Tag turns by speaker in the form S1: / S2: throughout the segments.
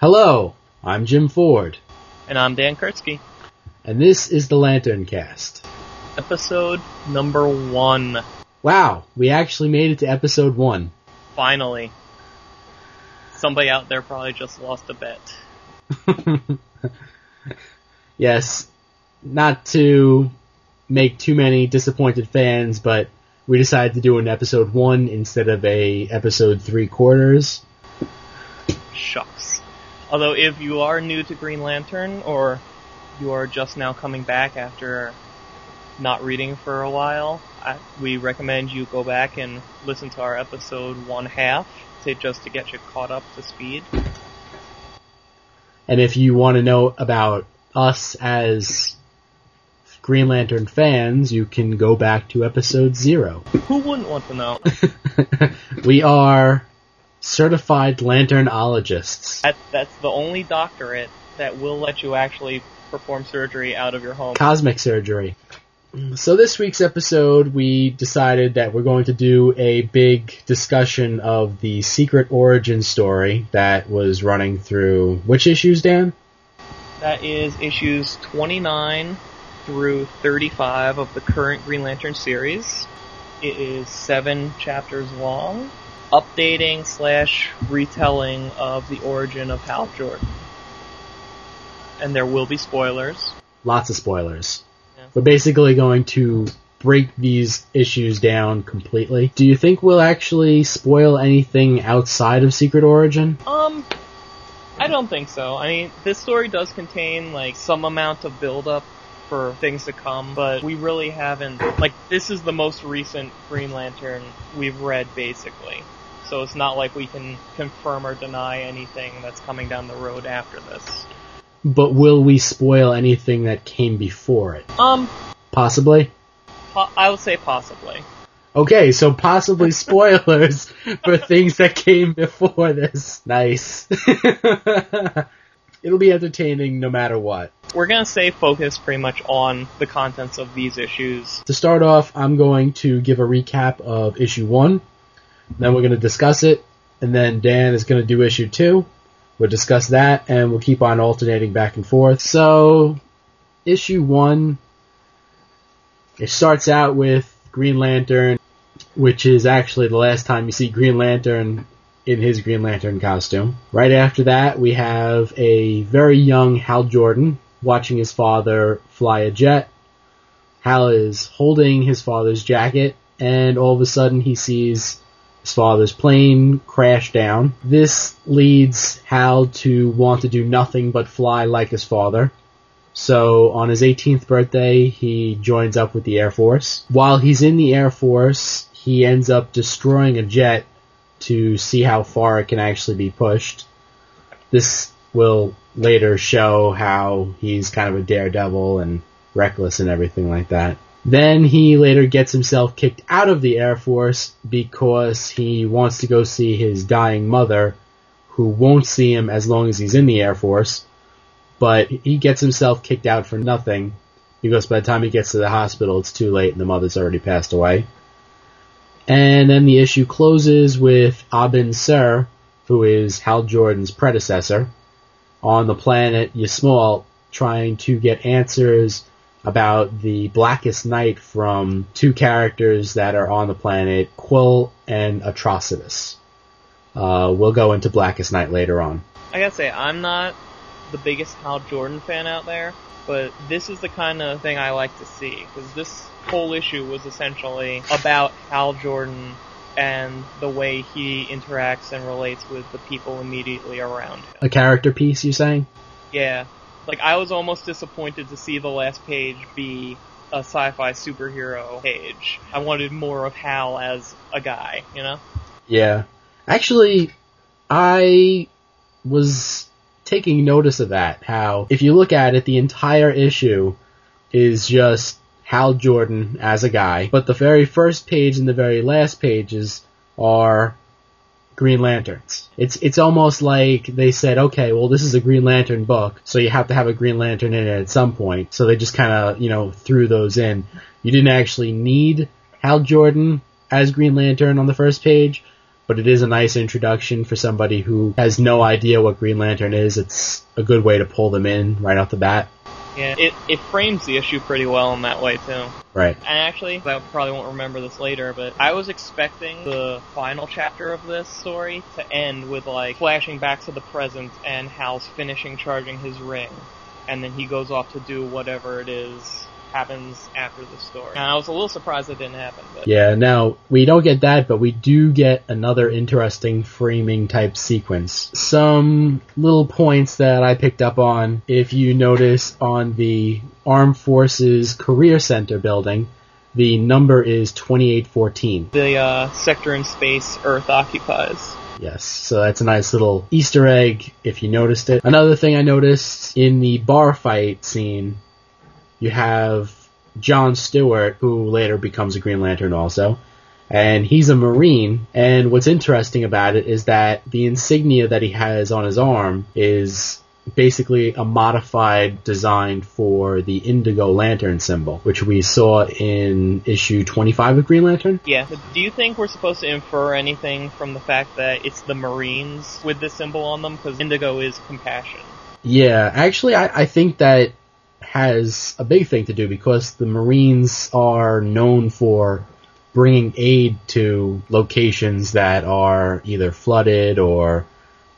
S1: Hello, I'm Jim Ford,
S2: And I'm Dan Kurtzky.
S1: and this is the LanternCast.
S2: Episode number one.
S1: Wow, we actually made it to episode one.
S2: Finally. Somebody out there probably just lost a bet.
S1: yes, not to make too many disappointed fans, but we decided to do an episode one instead of a episode three quarters.
S2: Shucks. Although if you are new to Green Lantern, or you are just now coming back after not reading for a while, I, we recommend you go back and listen to our episode one half, to, just to get you caught up to speed.
S1: And if you want to know about us as Green Lantern fans, you can go back to episode zero.
S2: Who wouldn't want to know?
S1: we are certified lanternologists.
S2: That, that's the only doctorate that will let you actually perform surgery out of your home.
S1: Cosmic surgery. So this week's episode, we decided that we're going to do a big discussion of the secret origin story that was running through which issues, Dan?
S2: That is issues 29 through 35 of the current Green Lantern series. It is seven chapters long, updating slash retelling of the origin of Hal Jordan. And there will be spoilers.
S1: Lots of spoilers.
S2: Yeah.
S1: We're basically going to break these issues down completely. Do you think we'll actually spoil anything outside of Secret Origin?
S2: Um, I don't think so. I mean, this story does contain like some amount of build-up for things to come, but we really haven't. Like, this is the most recent Green Lantern we've read, basically. So it's not like we can confirm or deny anything that's coming down the road after this.
S1: But will we spoil anything that came before it?
S2: Um,
S1: Possibly?
S2: po- I would say possibly.
S1: Okay, so possibly spoilers for things that came before this. Nice. It'll be entertaining no matter what.
S2: We're gonna say focus pretty much on the contents of these issues.
S1: To start off, I'm going to give a recap of issue one. Then we're going to discuss it, and then Dan is going to do issue two. We'll discuss that, and we'll keep on alternating back and forth. So, issue one, it starts out with Green Lantern, which is actually the last time you see Green Lantern in his Green Lantern costume. Right after that, we have a very young Hal Jordan watching his father fly a jet. Hal is holding his father's jacket, and all of a sudden he sees his father's plane crash down. This leads Hal to want to do nothing but fly like his father. So on his 18th birthday, he joins up with the Air Force. While he's in the Air Force, he ends up destroying a jet to see how far it can actually be pushed. This will later show how he's kind of a daredevil and reckless and everything like that. Then he later gets himself kicked out of the Air Force because he wants to go see his dying mother, who won't see him as long as he's in the Air Force. But he gets himself kicked out for nothing because by the time he gets to the hospital, it's too late and the mother's already passed away. And then the issue closes with Abin Sur, who is Hal Jordan's predecessor, on the planet Ysmault trying to get answers about the Blackest Night from two characters that are on the planet, Quill and Atrocitus. Uh, we'll go into Blackest Night later on.
S2: I gotta say, I'm not the biggest Hal Jordan fan out there, but this is the kind of thing I like to see, because this whole issue was essentially about Hal Jordan and the way he interacts and relates with the people immediately around him.
S1: A character piece, you're saying?
S2: Yeah. Like, I was almost disappointed to see the last page be a sci-fi superhero page. I wanted more of Hal as a guy, you know?
S1: Yeah. Actually, I was taking notice of that. How, if you look at it, the entire issue is just Hal Jordan as a guy, but the very first page and the very last pages are Green Lanterns. It's it's almost like they said, okay, well this is a Green Lantern book, so you have to have a Green Lantern in it at some point. So they just kind of you know threw those in. You didn't actually need Hal Jordan as Green Lantern on the first page, but it is a nice introduction for somebody who has no idea what Green Lantern is. It's a good way to pull them in right off the bat.
S2: Yeah, it, it frames the issue pretty well in that way too.
S1: Right.
S2: And actually, I probably won't remember this later, but I was expecting the final chapter of this story to end with like flashing back to the present and Hal's finishing charging his ring. And then he goes off to do whatever it is happens after the story. And I was a little surprised it didn't happen, but
S1: Yeah, now we don't get that, but we do get another interesting framing type sequence. Some little points that I picked up on, if you notice on the Armed Forces Career Center building, the number is 2814.
S2: the uh, sector in space Earth occupies.
S1: Yes, so that's a nice little Easter egg if you noticed it. Another thing I noticed in the bar fight scene, you have John Stewart, who later becomes a Green Lantern also, and he's a Marine. And what's interesting about it is that the insignia that he has on his arm is basically a modified design for the Indigo Lantern symbol, which we saw in issue 25 of Green Lantern.
S2: Yeah. But do you think we're supposed to infer anything from the fact that it's the Marines with this symbol on them? Because indigo is compassion.
S1: Yeah, actually, I, I think that has a big thing to do because the Marines are known for bringing aid to locations that are either flooded or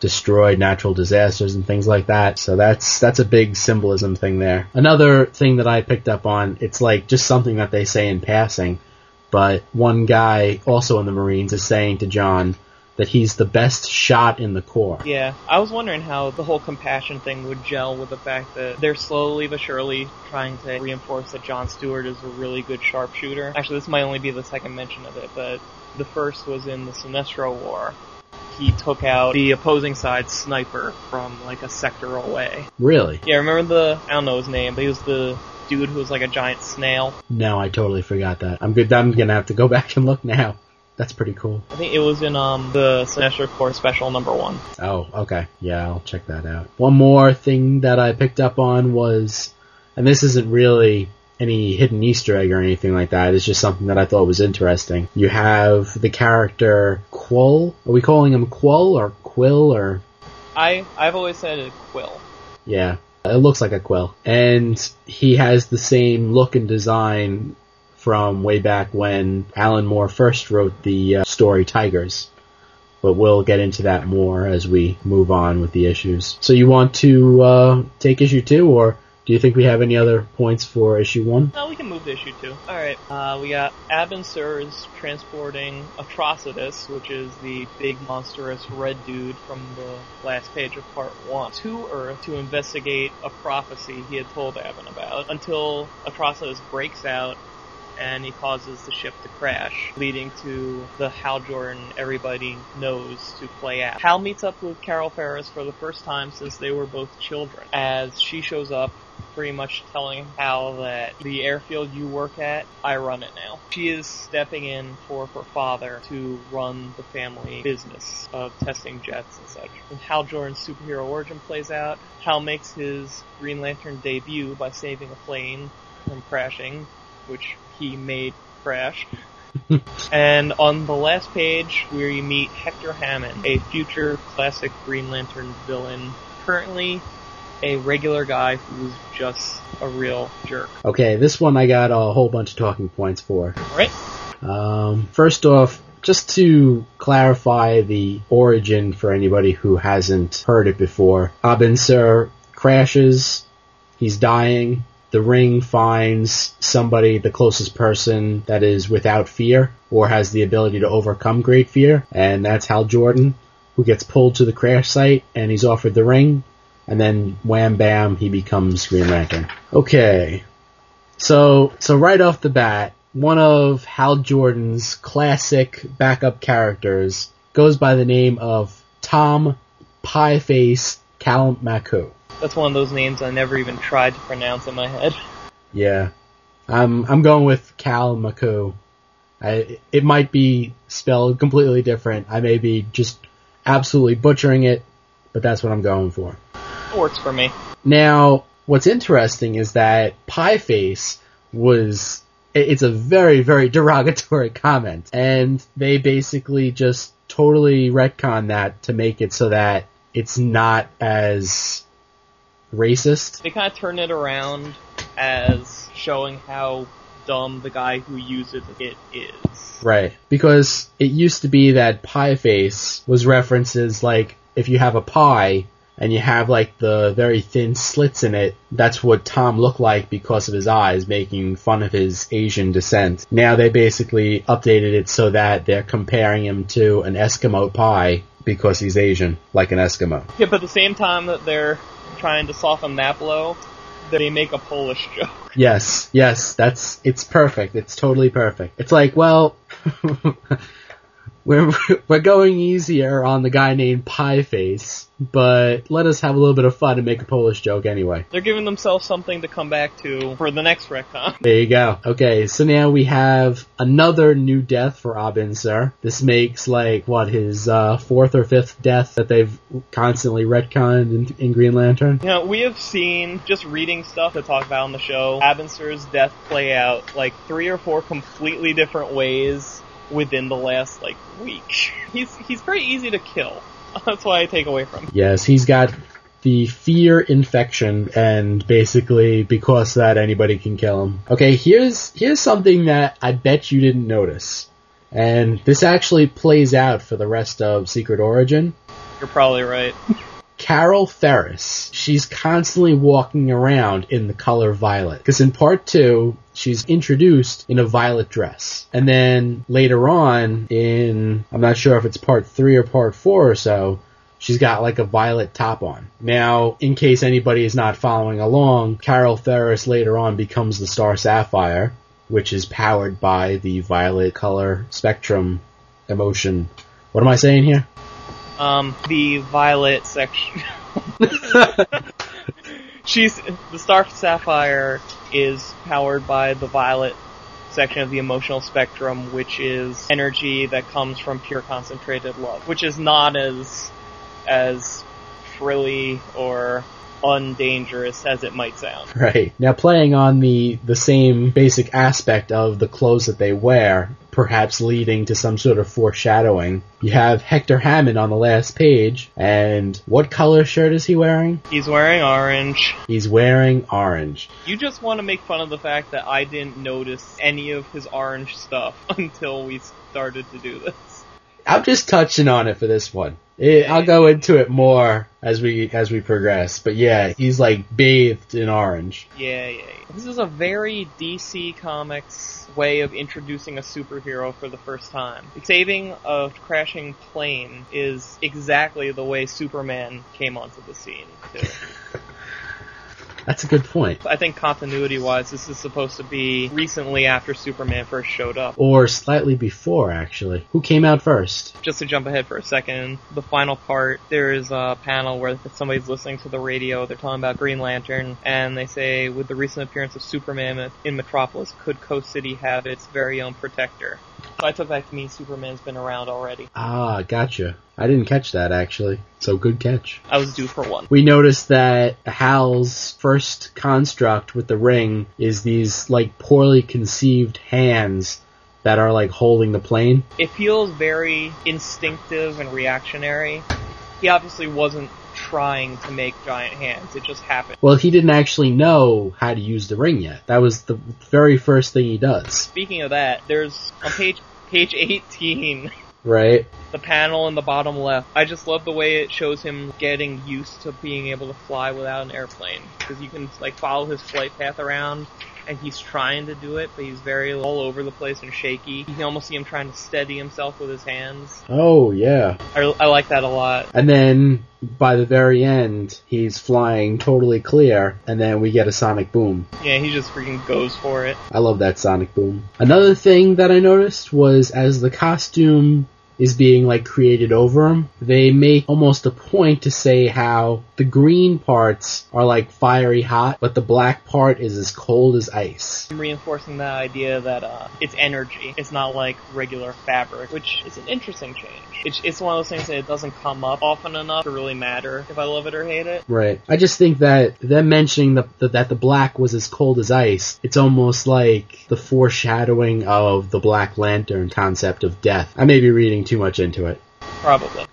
S1: destroyed natural disasters and things like that. So that's that's a big symbolism thing there. Another thing that I picked up on, it's like just something that they say in passing, but one guy also in the Marines is saying to John that he's the best shot in the Corps.
S2: Yeah, I was wondering how the whole compassion thing would gel with the fact that they're slowly but surely trying to reinforce that John Stewart is a really good sharpshooter. Actually, this might only be the second mention of it, but the first was in the Sinestro War. He took out the opposing side's sniper from like a sector away.
S1: Really?
S2: Yeah, remember the, I don't know his name, but he was the dude who was like a giant snail.
S1: No, I totally forgot that. I'm good. I'm gonna have to go back and look now. That's pretty cool.
S2: I think it was in um the Sinestro Corps special number one.
S1: Oh, okay. Yeah, I'll check that out. One more thing that I picked up on was, and this isn't really any hidden Easter egg or anything like that. It's just something that I thought was interesting. You have the character Quill. Are we calling him Quill or Quill or?
S2: I I've always said it Quill.
S1: Yeah, it looks like a quill. And he has the same look and design from way back when Alan Moore first wrote the uh, story Tigers. But we'll get into that more as we move on with the issues. So you want to uh, take issue two, or do you think we have any other points for issue one?
S2: No, we can move to issue two. Alright, uh, we got Abin Sur is transporting Atrocitus, which is the big monstrous red dude from the last page of part one, to Earth to investigate a prophecy he had told Abin about, until Atrocitus breaks out and he causes the ship to crash, leading to the Hal Jordan everybody knows to play out. Hal meets up with Carol Ferris for the first time since they were both children, as she shows up pretty much telling Hal that the airfield you work at, I run it now. She is stepping in for her father to run the family business of testing jets and such. And Hal Jordan's superhero origin plays out. Hal makes his Green Lantern debut by saving a plane from crashing, which he made crash. and on the last page, we meet Hector Hammond, a future classic Green Lantern villain, currently a regular guy who's just a real jerk.
S1: Okay, this one I got a whole bunch of talking points for.
S2: Alright?
S1: Um, first off, just to clarify the origin for anybody who hasn't heard it before, Abin Sur crashes, he's dying, the ring finds somebody, the closest person that is without fear or has the ability to overcome great fear, and that's Hal Jordan, who gets pulled to the crash site and he's offered the ring, and then wham bam, he becomes Green Lantern. Okay. So, so right off the bat, one of Hal Jordan's classic backup characters goes by the name of Tom Pieface Kalmaku.
S2: That's one of those names I never even tried to pronounce in my head.
S1: Yeah. I'm I'm going with Cal Maku. I it might be spelled completely different. I may be just absolutely butchering it, but that's what I'm going for.
S2: It works for me.
S1: Now, what's interesting is that Pieface was it's a very very derogatory comment and they basically just totally retcon that to make it so that it's not as racist.
S2: They kind of turn it around as showing how dumb the guy who uses it is.
S1: Right. Because it used to be that pie face was references like if you have a pie and you have like the very thin slits in it, that's what Tom looked like because of his eyes, making fun of his Asian descent. Now they basically updated it so that they're comparing him to an Eskimo pie because he's Asian, like an Eskimo.
S2: Yeah, but at the same time that they're trying to soften that blow, they make a Polish joke.
S1: Yes, yes, that's it's perfect. It's totally perfect. It's like, well, we're we're going easier on the guy named Pie Face, but let us have a little bit of fun and make a Polish joke anyway.
S2: They're giving themselves something to come back to for the next retcon.
S1: There you go. Okay, so now we have another new death for Abin Sur. This makes like what his uh, fourth or fifth death that they've constantly retconned in, in Green Lantern.
S2: You know, we have seen just reading stuff to talk about on the show Abin Sur's death play out like three or four completely different ways within the last like week. He's he's pretty easy to kill. That's why I take away from him.
S1: Yes, he's got the fear infection, and basically because of that anybody can kill him. Okay, here's here's something that I bet you didn't notice, and this actually plays out for the rest of Secret Origin.
S2: You're probably right.
S1: Carol Ferris, she's constantly walking around in the color violet. Because in part two, she's introduced in a violet dress. And then later on, in, I'm not sure if it's part three or part four or so, she's got like a violet top on. Now, in case anybody is not following along, Carol Ferris later on becomes the Star Sapphire, which is powered by the violet color spectrum emotion. What am I saying here?
S2: Um, the violet section. She's the Star Sapphire is powered by the violet section of the emotional spectrum, which is energy that comes from pure concentrated love, which is not as as frilly or undangerous as it might sound.
S1: Right. Now playing on the, the same basic aspect of the clothes that they wear, perhaps leading to some sort of foreshadowing, you have Hector Hammond on the last page, and what color shirt is he wearing?
S2: He's wearing orange.
S1: He's wearing orange.
S2: You just want to make fun of the fact that I didn't notice any of his orange stuff until we started to do this.
S1: I'm just touching on it for this one. It, I'll go into it more as we as we progress, but yeah, he's like bathed in orange.
S2: Yeah, yeah, yeah. This is a very DC Comics way of introducing a superhero for the first time. Saving a crashing plane is exactly the way Superman came onto the scene. Too.
S1: That's a good point.
S2: I think continuity wise, this is supposed to be recently after Superman first showed up.
S1: Or slightly before, actually. Who came out first?
S2: Just to jump ahead for a second, the final part, there's a panel where somebody's listening to the radio, they're talking about Green Lantern, and they say, with the recent appearance of Superman in Metropolis, could Coast City have its very own protector? So I took that to mean Superman's been around already.
S1: Ah, gotcha. I didn't catch that actually. So good catch.
S2: I was due for one.
S1: We noticed that Hal's first construct with the ring is these like poorly conceived hands that are like holding the plane.
S2: It feels very instinctive and reactionary. He obviously wasn't trying to make giant hands. It just happened.
S1: Well, he didn't actually know how to use the ring yet. That was the very first thing he does.
S2: Speaking of that, there's on page page 18
S1: Right.
S2: the panel in the bottom left. I just love the way it shows him getting used to being able to fly without an airplane because you can like follow his flight path around and he's trying to do it, but he's very all over the place and shaky. You can almost see him trying to steady himself with his hands.
S1: Oh, yeah.
S2: I, I like that a lot.
S1: And then by the very end, he's flying totally clear, and then we get a sonic boom.
S2: Yeah, he just freaking goes for it.
S1: I love that sonic boom. Another thing that I noticed was as the costume is being like created over him, they make almost a point to say how the green parts are like fiery hot, but the black part is as cold as ice.
S2: I'm reinforcing that idea that uh, it's energy. It's not like regular fabric, which is an interesting change. It's, it's one of those things that it doesn't come up often enough to really matter if I love it or hate it.
S1: Right. I just think that them mentioning the, the, that the black was as cold as ice, it's almost like the foreshadowing of the Black Lantern concept of death. I may be reading too much into it.
S2: Probably.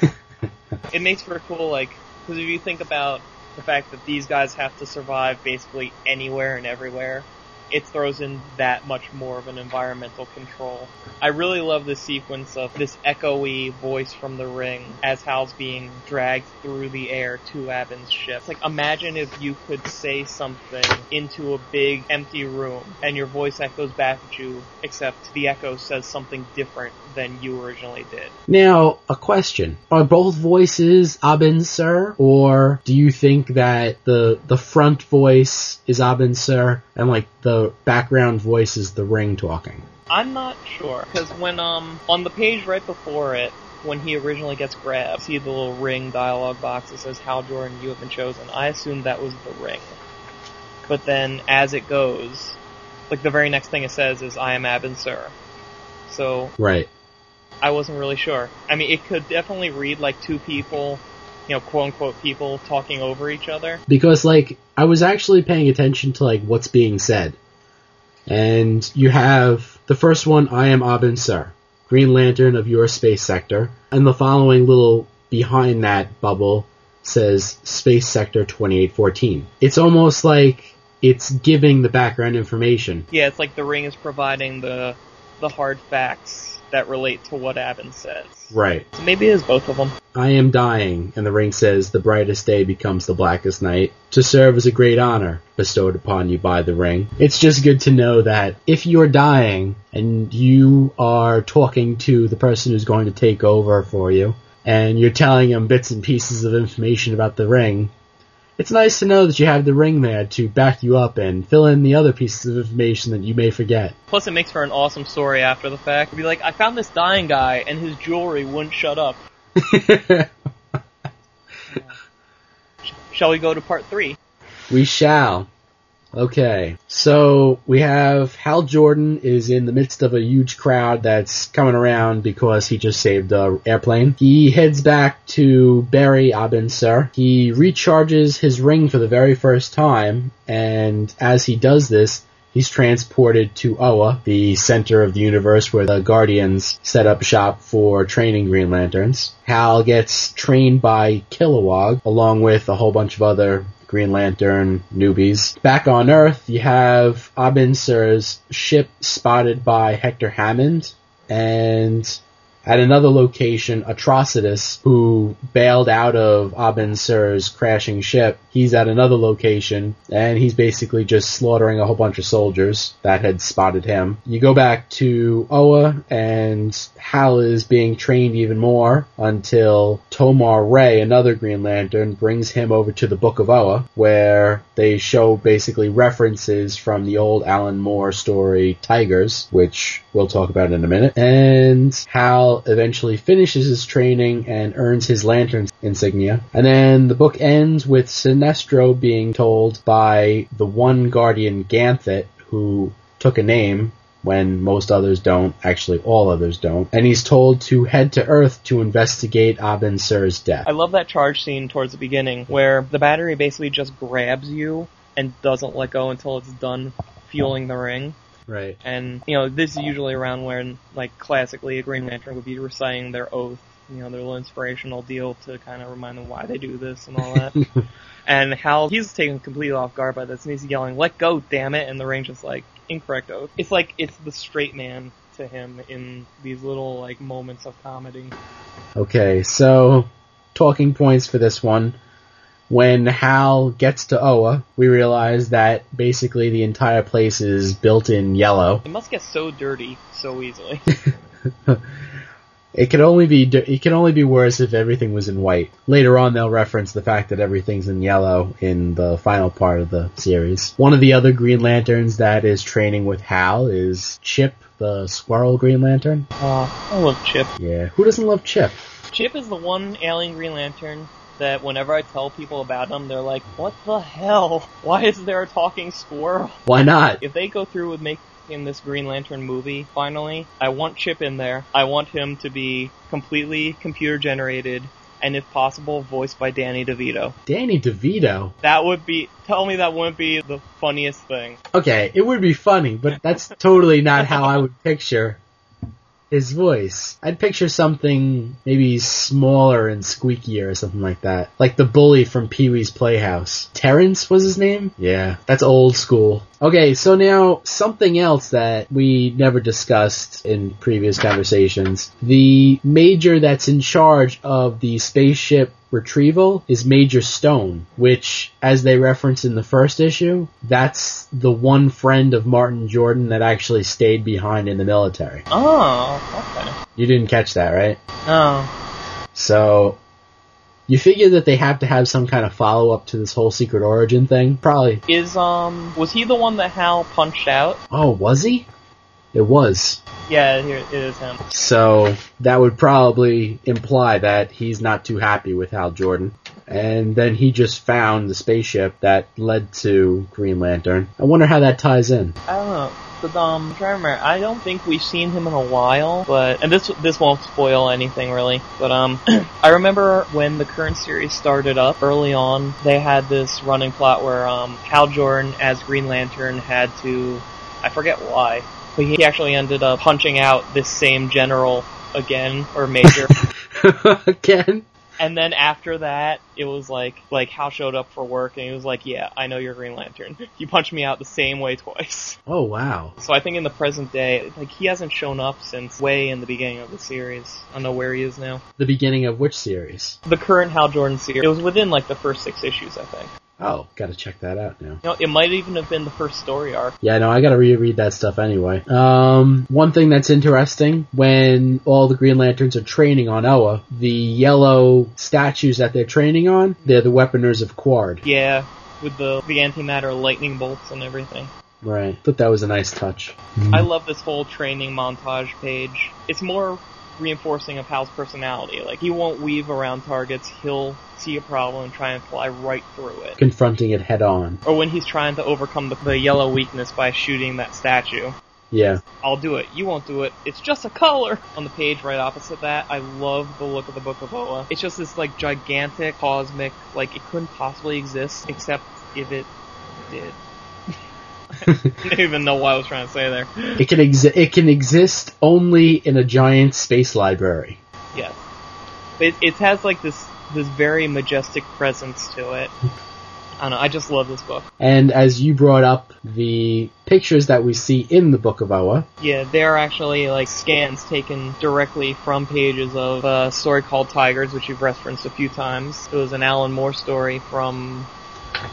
S2: it makes for a cool, like, because if you think about the fact that these guys have to survive basically anywhere and everywhere, it throws in that much more of an environmental control. I really love the sequence of this echoey voice from the ring as Hal's being dragged through the air to Abin's ship. It's like imagine if you could say something into a big empty room and your voice echoes back at you, except the echo says something different than you originally did.
S1: Now, a question. Are both voices Abin Sur, Or do you think that the the front voice is Abin Sur and like the background voice is the ring talking?
S2: I'm not sure because when um on the page right before it, when he originally gets grabbed, see the little ring dialogue box that says Hal Jordan, you have been chosen. I assumed that was the ring, but then as it goes, like the very next thing it says is I am Abin Sur. So
S1: Right.
S2: I wasn't really sure. I mean, it could definitely read like two people, you know, quote unquote people talking over each other.
S1: Because like I was actually paying attention to like what's being said. And you have the first one, I am Abin Sur, Green Lantern of your space sector, and the following little behind that bubble says Space Sector 2814. It's almost like it's giving the background information.
S2: Yeah, it's like the ring is providing the the hard facts that relate to what Abin says.
S1: Right.
S2: So maybe it is both of them.
S1: I am dying, and the ring says, the brightest day becomes the blackest night, to serve as a great honor bestowed upon you by the ring. It's just good to know that if you're dying, and you are talking to the person who's going to take over for you, and you're telling him bits and pieces of information about the ring, it's nice to know that you have the ring there to back you up and fill in the other pieces of information that you may forget.
S2: Plus, it makes for an awesome story after the fact. It'd be like, I found this dying guy, and his jewelry wouldn't shut up. Shall we go to part three?
S1: We shall. Okay, so we have Hal Jordan is in the midst of a huge crowd that's coming around because he just saved a airplane. He heads back to bury Abin Sur. He recharges his ring for the very first time, and as he does this, he's transported to Oa, the center of the universe where the Guardians set up shop for training Green Lanterns. Hal gets trained by Kilowog, along with a whole bunch of other Green Lantern newbies. Back on Earth, you have Abin Sur's ship spotted by Hector Hammond, and at another location, Atrocitus, who bailed out of Abin Sur's crashing ship, he's at another location, and he's basically just slaughtering a whole bunch of soldiers that had spotted him. You go back to Oa, and Hal is being trained even more until Tomar-Re, another Green Lantern, brings him over to the Book of Oa, where they show basically references from the old Alan Moore story Tigers, which we'll talk about in a minute. And Hal eventually finishes his training and earns his lantern insignia. And then the book ends with Sinestro being told by the one guardian Ganthet, who took a name when most others don't, actually all others don't, and he's told to head to Earth to investigate Abin Sur's death.
S2: I love that charge scene towards the beginning where the battery basically just grabs you and doesn't let go until it's done fueling the ring.
S1: Right.
S2: And, you know, this is usually around when, like, classically a Green Lantern would be reciting their oath, you know, their little inspirational deal to kind of remind them why they do this and all that. and Hal, he's taken completely off guard by this and he's yelling, let go, damn it, and the ring just like, incorrect oath. It's like, it's the straight man to him in these little, like, moments of comedy.
S1: Okay, so talking points for this one. When Hal gets to Oa, we realize that basically the entire place is built in yellow.
S2: It must get so dirty so easily.
S1: It could only be it can only be worse if everything was in white. Later on, they'll reference the fact that everything's in yellow in the final part of the series. One of the other Green Lanterns that is training with Hal is Chip, the Squirrel Green Lantern.
S2: Oh, I love Chip.
S1: Yeah, who doesn't love Chip?
S2: Chip is the one alien Green Lantern that whenever I tell people about him, they're like, what the hell? Why is there a talking squirrel?
S1: Why not?
S2: If they go through with making this Green Lantern movie, finally, I want Chip in there. I want him to be completely computer generated and if possible, voiced by Danny DeVito.
S1: Danny DeVito?
S2: That would be, tell me that wouldn't be the funniest thing.
S1: Okay, it would be funny, but that's totally not how I would picture his voice. I'd picture something maybe smaller and squeakier or something like that. Like the bully from Pee Wee's Playhouse. Terrence was his name? Yeah, that's old school. Okay, so now something else that we never discussed in previous conversations. The major that's in charge of the spaceship retrieval is Major Stone, which, as they reference in the first issue, that's the one friend of Martin Jordan that actually stayed behind in the military.
S2: Oh, okay.
S1: You didn't catch that, right?
S2: No.
S1: So, you figure that they have to have some kind of follow up to this whole secret origin thing? Probably.
S2: Is, um, was he the one that Hal punched out?
S1: Oh, was he? It was.
S2: Yeah, here it is him.
S1: So that would probably imply that he's not too happy with Hal Jordan. And then he just found the spaceship that led to Green Lantern. I wonder how that ties in.
S2: I don't know. But um, I'm trying to remember. I don't think we've seen him in a while, but and this this won't spoil anything really. But um, I remember when the current series started up early on, they had this running plot where um, Hal Jordan as Green Lantern had to, I forget why, but he actually ended up punching out this same general again or major.
S1: Again?
S2: and then after that, it was like like Hal showed up for work and he was like, "Yeah, I know you're Green Lantern. You punched me out the same way twice."
S1: Oh wow.
S2: So I think in the present day, like he hasn't shown up since way in the beginning of the series. I don't know where he is now.
S1: The beginning of which series?
S2: The current Hal Jordan series. It was within like the first six issues, I think.
S1: Oh, gotta check that out now.
S2: You know, it might even have been the first story arc.
S1: Yeah, no, I gotta reread that stuff anyway. Um, one thing that's interesting, when all the Green Lanterns are training on Oa, the yellow statues that they're training on, they're the weaponers of Qward.
S2: Yeah, with the the antimatter lightning bolts and everything.
S1: Right. Thought that was a nice touch.
S2: I love this whole training montage page. It's more reinforcing of Hal's personality. Like he won't weave around targets. He'll see a problem and try and fly right through it.
S1: Confronting it head on.
S2: Or when he's trying to overcome the, the yellow weakness by shooting that statue.
S1: Yeah.
S2: I'll do it. You won't do it. It's just a color. On the page right opposite that, I love the look of the Book of Oa. It's just this like gigantic, cosmic, like it couldn't possibly exist except if it did. I don't even know what I was trying to say there.
S1: It can exi- it can exist only in a giant space library.
S2: Yes. It, it has like this this very majestic presence to it. I don't know. I just love this book.
S1: And as you brought up the pictures that we see in the Book of Oa,
S2: Yeah, they're actually like scans taken directly from pages of a story called Tigers, which you've referenced a few times. It was an Alan Moore story from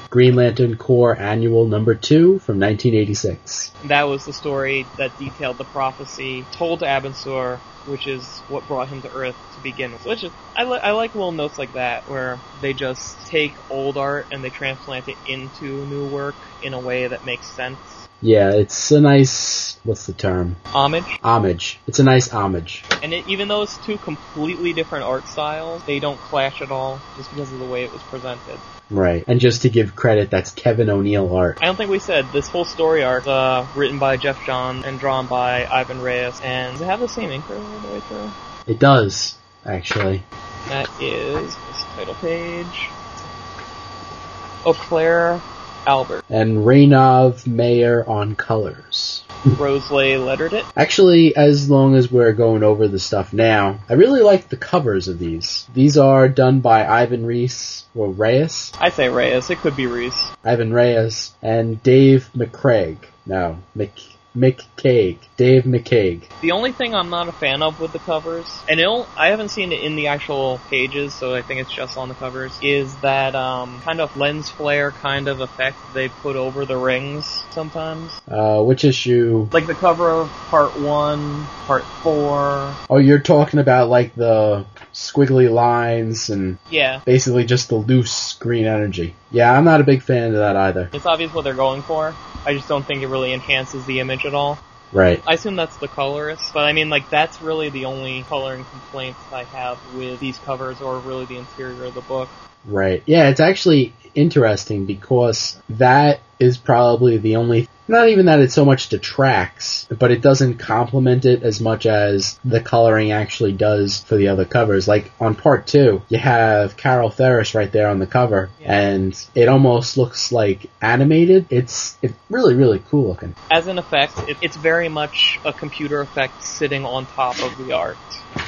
S1: Green Lantern Corps Annual Number 2 from 1986.
S2: that was the story that detailed the prophecy told to Abin Sur, which is what brought him to Earth to begin with. Which is I, li- I like little notes like that where they just take old art and they transplant it into new work in a way that makes sense.
S1: Yeah, it's a nice, what's the term?
S2: Homage.
S1: Homage. It's a nice homage.
S2: And it, even though it's two completely different art styles, they don't clash at all just because of the way it was presented.
S1: Right. And just to give credit, that's Kevin O'Neill art.
S2: I don't think we said this whole story arc, uh, written by Geoff Johns and drawn by Ivan Reyes, and does it have the same inker all the way through?
S1: It does, actually.
S2: That is this title page. Oclair Albert.
S1: And Randy Mayor on colors.
S2: Rob Leigh lettered it.
S1: Actually, as long as we're going over the stuff now, I really like the covers of these. These are done by Ivan Reese, or Reyes,
S2: I say Reyes, it could be Reese.
S1: Ivan Reyes, and Dave McCraig. No, Mc, McCaig. Dave McCaig.
S2: The only thing I'm not a fan of with the covers, and it'll, I haven't seen it in the actual pages, so I think it's just on the covers, is that um, kind of lens flare kind of effect they put over the rings sometimes.
S1: Uh, which issue?
S2: Like the cover of part one, part four.
S1: Oh, you're talking about like the squiggly lines and
S2: Yeah,
S1: basically just the loose green energy. Yeah, I'm not a big fan of that either.
S2: it's obvious what they're going for. I just don't think it really enhances the image at all.
S1: Right.
S2: I assume that's the colorist, but I mean, like, that's really the only coloring complaints I have with these covers or really the interior of the book.
S1: Right. Yeah, it's actually interesting because that is probably the only not even that it so much detracts, but it doesn't complement it as much as the coloring actually does for the other covers. Like on part two, you have Carol Ferris right there on the cover,
S2: Yeah.
S1: and it almost looks like animated. It's it's really really cool looking.
S2: As an effect, it, it's very much a computer effect sitting on top of the art,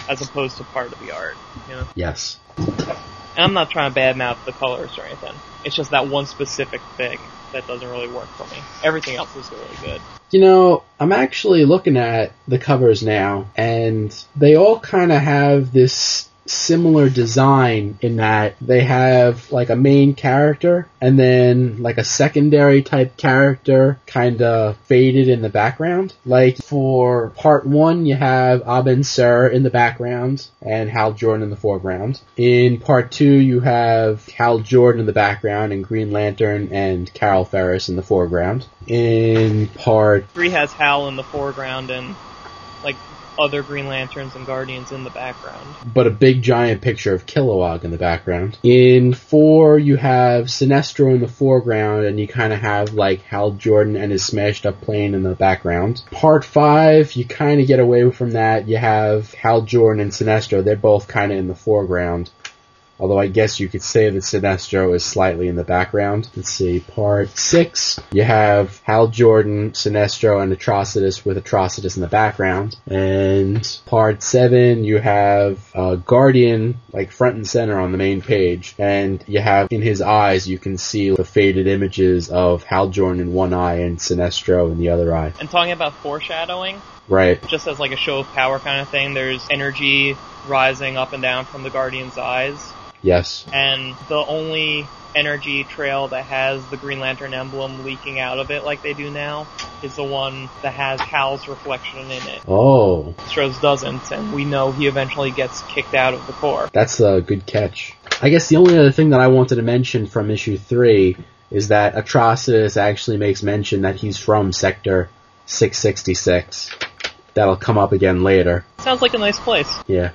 S2: as opposed to part of the art. You know?
S1: Yes.
S2: And I'm not trying to badmouth the colors or anything. It's just that one specific thing that doesn't really work for me. Everything else is really good.
S1: You know, I'm actually looking at the covers now, and they all kind of have this similar design in that they have like a main character and then like a secondary type character kind of faded in the background. Like for part one, you have Abin Sur in the background and Hal Jordan in the foreground. In part two, you have Hal Jordan in the background and Green Lantern and Carol Ferris in the foreground. In part
S2: Three has Hal in the foreground and like other Green Lanterns and Guardians in the background.
S1: but a big giant picture of Kilowog in the background. In four, you have Sinestro in the foreground, and you kind of have like Hal Jordan and his smashed up plane in the background. Part five, you kind of get away from that. You have Hal Jordan and Sinestro; they're both kind of in the foreground. Although I guess you could say that Sinestro is slightly in the background. Let's see, part six, you have Hal Jordan, Sinestro, and Atrocitus with Atrocitus in the background. And part seven, you have uh, Guardian, like front and center on the main page. And you have in his eyes, you can see the faded images of Hal Jordan in one eye and Sinestro in the other eye.
S2: And talking about foreshadowing,
S1: Right.
S2: just as like a show of power kind of thing, there's energy rising up and down from the Guardian's eyes.
S1: Yes.
S2: and the only energy trail that has the Green Lantern emblem leaking out of it like they do now is the one that has Hal's reflection in it.
S1: Oh,
S2: Stroh's doesn't, and we know he eventually gets kicked out of the Corps.
S1: That's a good catch. I guess the only other thing that I wanted to mention from issue three is that Atrocitus actually makes mention that he's from Sector 666. That'll come up again later.
S2: Sounds like a nice place.
S1: Yeah.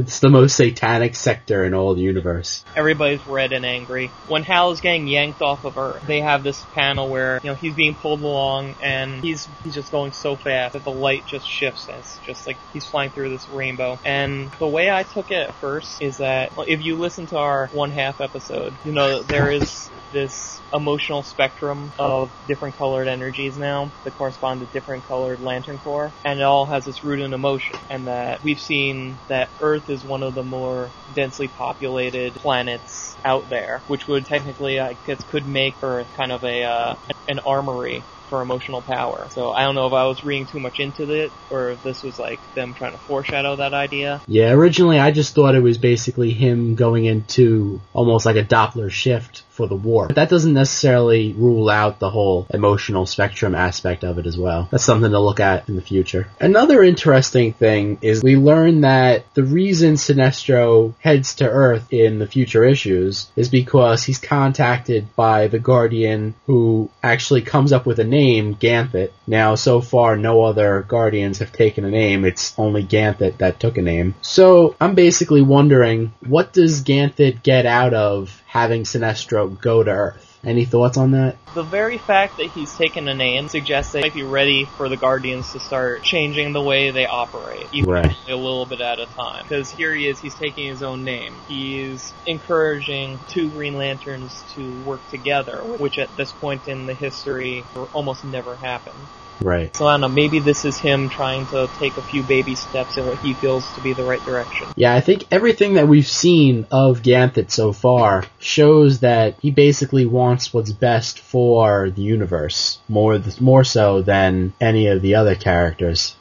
S1: It's the most satanic sector in all the universe.
S2: Everybody's red and angry. When Hal is getting yanked off of Earth, they have this panel where, you know, he's being pulled along and he's he's just going so fast that the light just shifts and it's just like he's flying through this rainbow. And the way I took it at first is that if you listen to our one half episode, you know there is this emotional spectrum of different colored energies now that correspond to different colored lantern corps. And it all has its root in emotion. And that we've seen that earth is one of the more densely populated planets out there which would technically i guess could make earth kind of a uh, an armory for emotional power. So i don't know if i was reading too much into it or if this was like them trying to foreshadow that idea.
S1: Yeah, originally I just thought it was basically him going into almost like a Doppler shift for the war. But that doesn't necessarily rule out the whole emotional spectrum aspect of it as well. That's something to look at in the future. Another interesting thing is we learn that the reason Sinestro heads to Earth in the future issues is because he's contacted by the Guardian who actually comes up with a name, Ganthet. Now, so far, no other Guardians have taken a name. It's only Ganthet that took a name. So, I'm basically wondering, what does Ganthet get out of having Sinestro go to Earth? Any thoughts on that?
S2: The very fact that he's taken a name suggests that he might be ready for the Guardians to start changing the way they operate, even
S1: Right.
S2: a little bit at a time. Because here he is, he's taking his own name. He's encouraging two Green Lanterns to work together, which at this point in the history almost never happened.
S1: Right.
S2: So I don't know, maybe this is him trying to take a few baby steps in what he feels to be the right direction.
S1: Yeah, I think everything that we've seen of Ganthet so far shows that he basically wants what's best for the universe more more so than any of the other characters.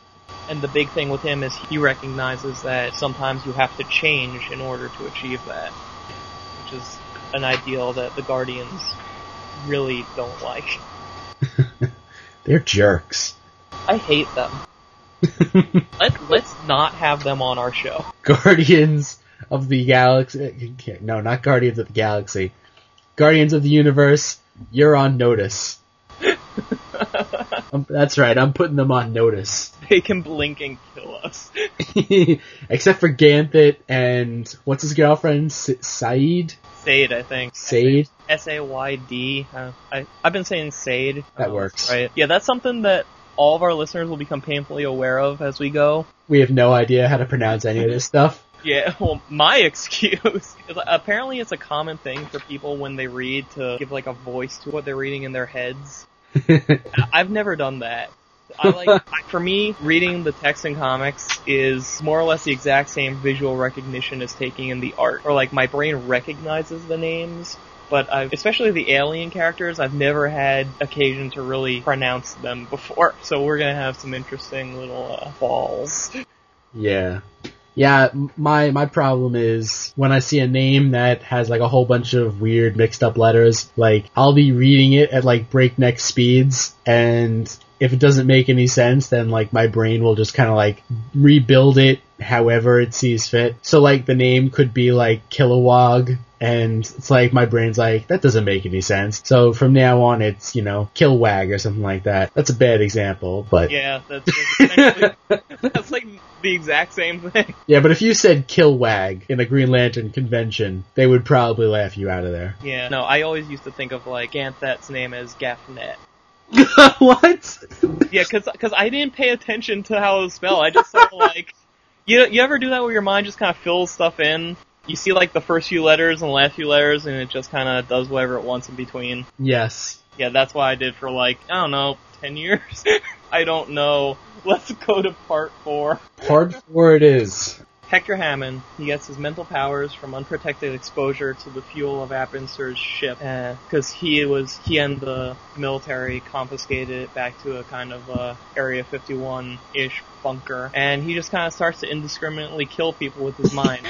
S2: And the big thing with him is he recognizes that sometimes you have to change in order to achieve that. Which is an ideal that the Guardians really don't like.
S1: They're jerks.
S2: I hate them. Let, let's not have them on our show.
S1: Guardians of the Galaxy. No, not Guardians of the Galaxy. Guardians of the Universe, you're on notice. Um, that's right, I'm putting them on notice.
S2: They can blink and kill us.
S1: Except for Ganthet and what's his girlfriend? S- Saeed?
S2: Sade, I think.
S1: Sade?
S2: S A Y D. Uh, I I've been saying Sade.
S1: That
S2: Uh,
S1: works.
S2: Right. Yeah, that's something that all of our listeners will become painfully aware of as we go.
S1: We have no idea how to pronounce any of this stuff.
S2: Yeah, well, my excuse is apparently it's a common thing for people when they read to give like a voice to what they're reading in their heads. I've never done that. I like, for me, reading the text in comics is more or less the exact same visual recognition as taking in the art. Or like my brain recognizes the names, but I've, especially the alien characters, I've never had occasion to really pronounce them before. So we're gonna have some interesting little uh.
S1: Yeah. Yeah, my my problem is when I see a name that has like a whole bunch of weird mixed up letters, like I'll be reading it at like breakneck speeds and if it doesn't make any sense, then like my brain will just kind of like rebuild it however it sees fit. So like the name could be like Kilowog and it's like my brain's like that doesn't make any sense. So from now on it's, you know, Killwag or something like that. That's a bad example, but
S2: Yeah, that's, that's that's like the exact same thing.
S1: Yeah, but if you said Killwag in a Green Lantern convention, they would probably laugh you out of there.
S2: Yeah. No, I always used to think of like Ganthet's name as Gaffnet.
S1: what?
S2: Yeah, cause, 'cause I didn't pay attention to how it was spelled. I just saw like, you, you ever do that where your mind just kind of fills stuff in? You see like the first few letters and the last few letters and it just kind of does whatever it wants in between.
S1: Yes.
S2: Yeah, that's what I did for like, I don't know, 10 years? I don't know. Let's go to part four.
S1: Part four it is.
S2: Hector Hammond, he gets his mental powers from unprotected exposure to the fuel of Abin Sur's ship, because he was he and the military confiscated it back to a kind of uh, Area 51-ish bunker, and he just kind of starts to indiscriminately kill people with his mind.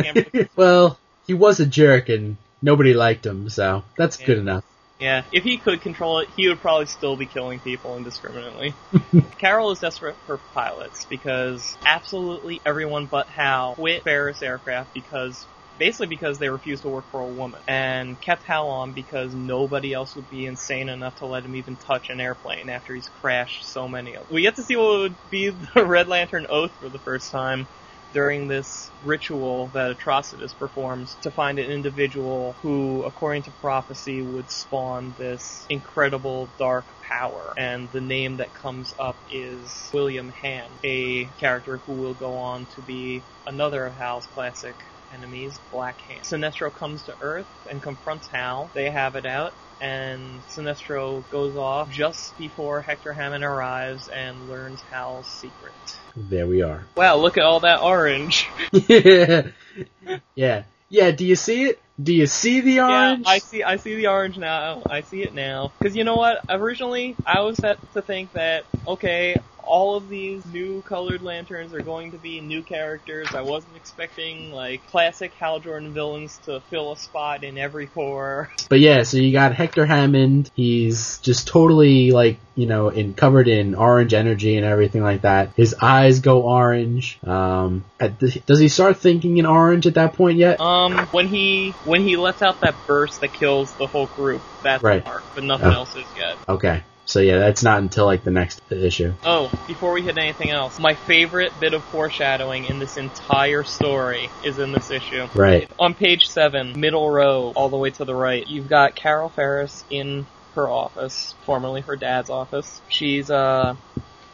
S1: well, he was a jerk and nobody liked him, so that's good enough.
S2: Yeah, if he could control it, he would probably still be killing people indiscriminately. Carol is desperate for pilots because absolutely everyone but Hal quit Ferris Aircraft because basically because they refused to work for a woman and kept Hal on because nobody else would be insane enough to let him even touch an airplane after he's crashed so many of them. We get to see what would be the Red Lantern Oath for the first time during this ritual that Atrocitus performs to find an individual who, according to prophecy, would spawn this incredible dark power. And the name that comes up is William Hand, a character who will go on to be another of Hal's classic enemies, Black Hand. Sinestro comes to Earth and confronts Hal. They have it out. And Sinestro goes off just before Hector Hammond arrives and learns Hal's secret.
S1: There we are.
S2: Wow, look at all that orange.
S1: yeah. Yeah, do you see it? Do you see the orange?
S2: Yeah, I see. I see the orange now. I see it now. Because you know what? Originally, I was set to think that okay, all of these new colored lanterns are going to be new characters. I wasn't expecting like classic Hal Jordan villains to fill a spot in every corps.
S1: But yeah, so you got Hector Hammond. He's just totally like, you know, in covered in orange energy and everything like that. His eyes go orange. Um, at the, does he start thinking in orange at that point yet?
S2: Um, when he when he lets out that burst that kills the whole group, that's
S1: Right.
S2: the arc, but nothing
S1: Oh.
S2: else is yet.
S1: Okay. So yeah, that's not until like the next issue.
S2: Oh, before we hit anything else, my favorite bit of foreshadowing in this entire story is in this issue.
S1: Right.
S2: On page seven, middle row, all the way to the right, you've got Carol Ferris in her office, formerly her dad's office. She's, uh,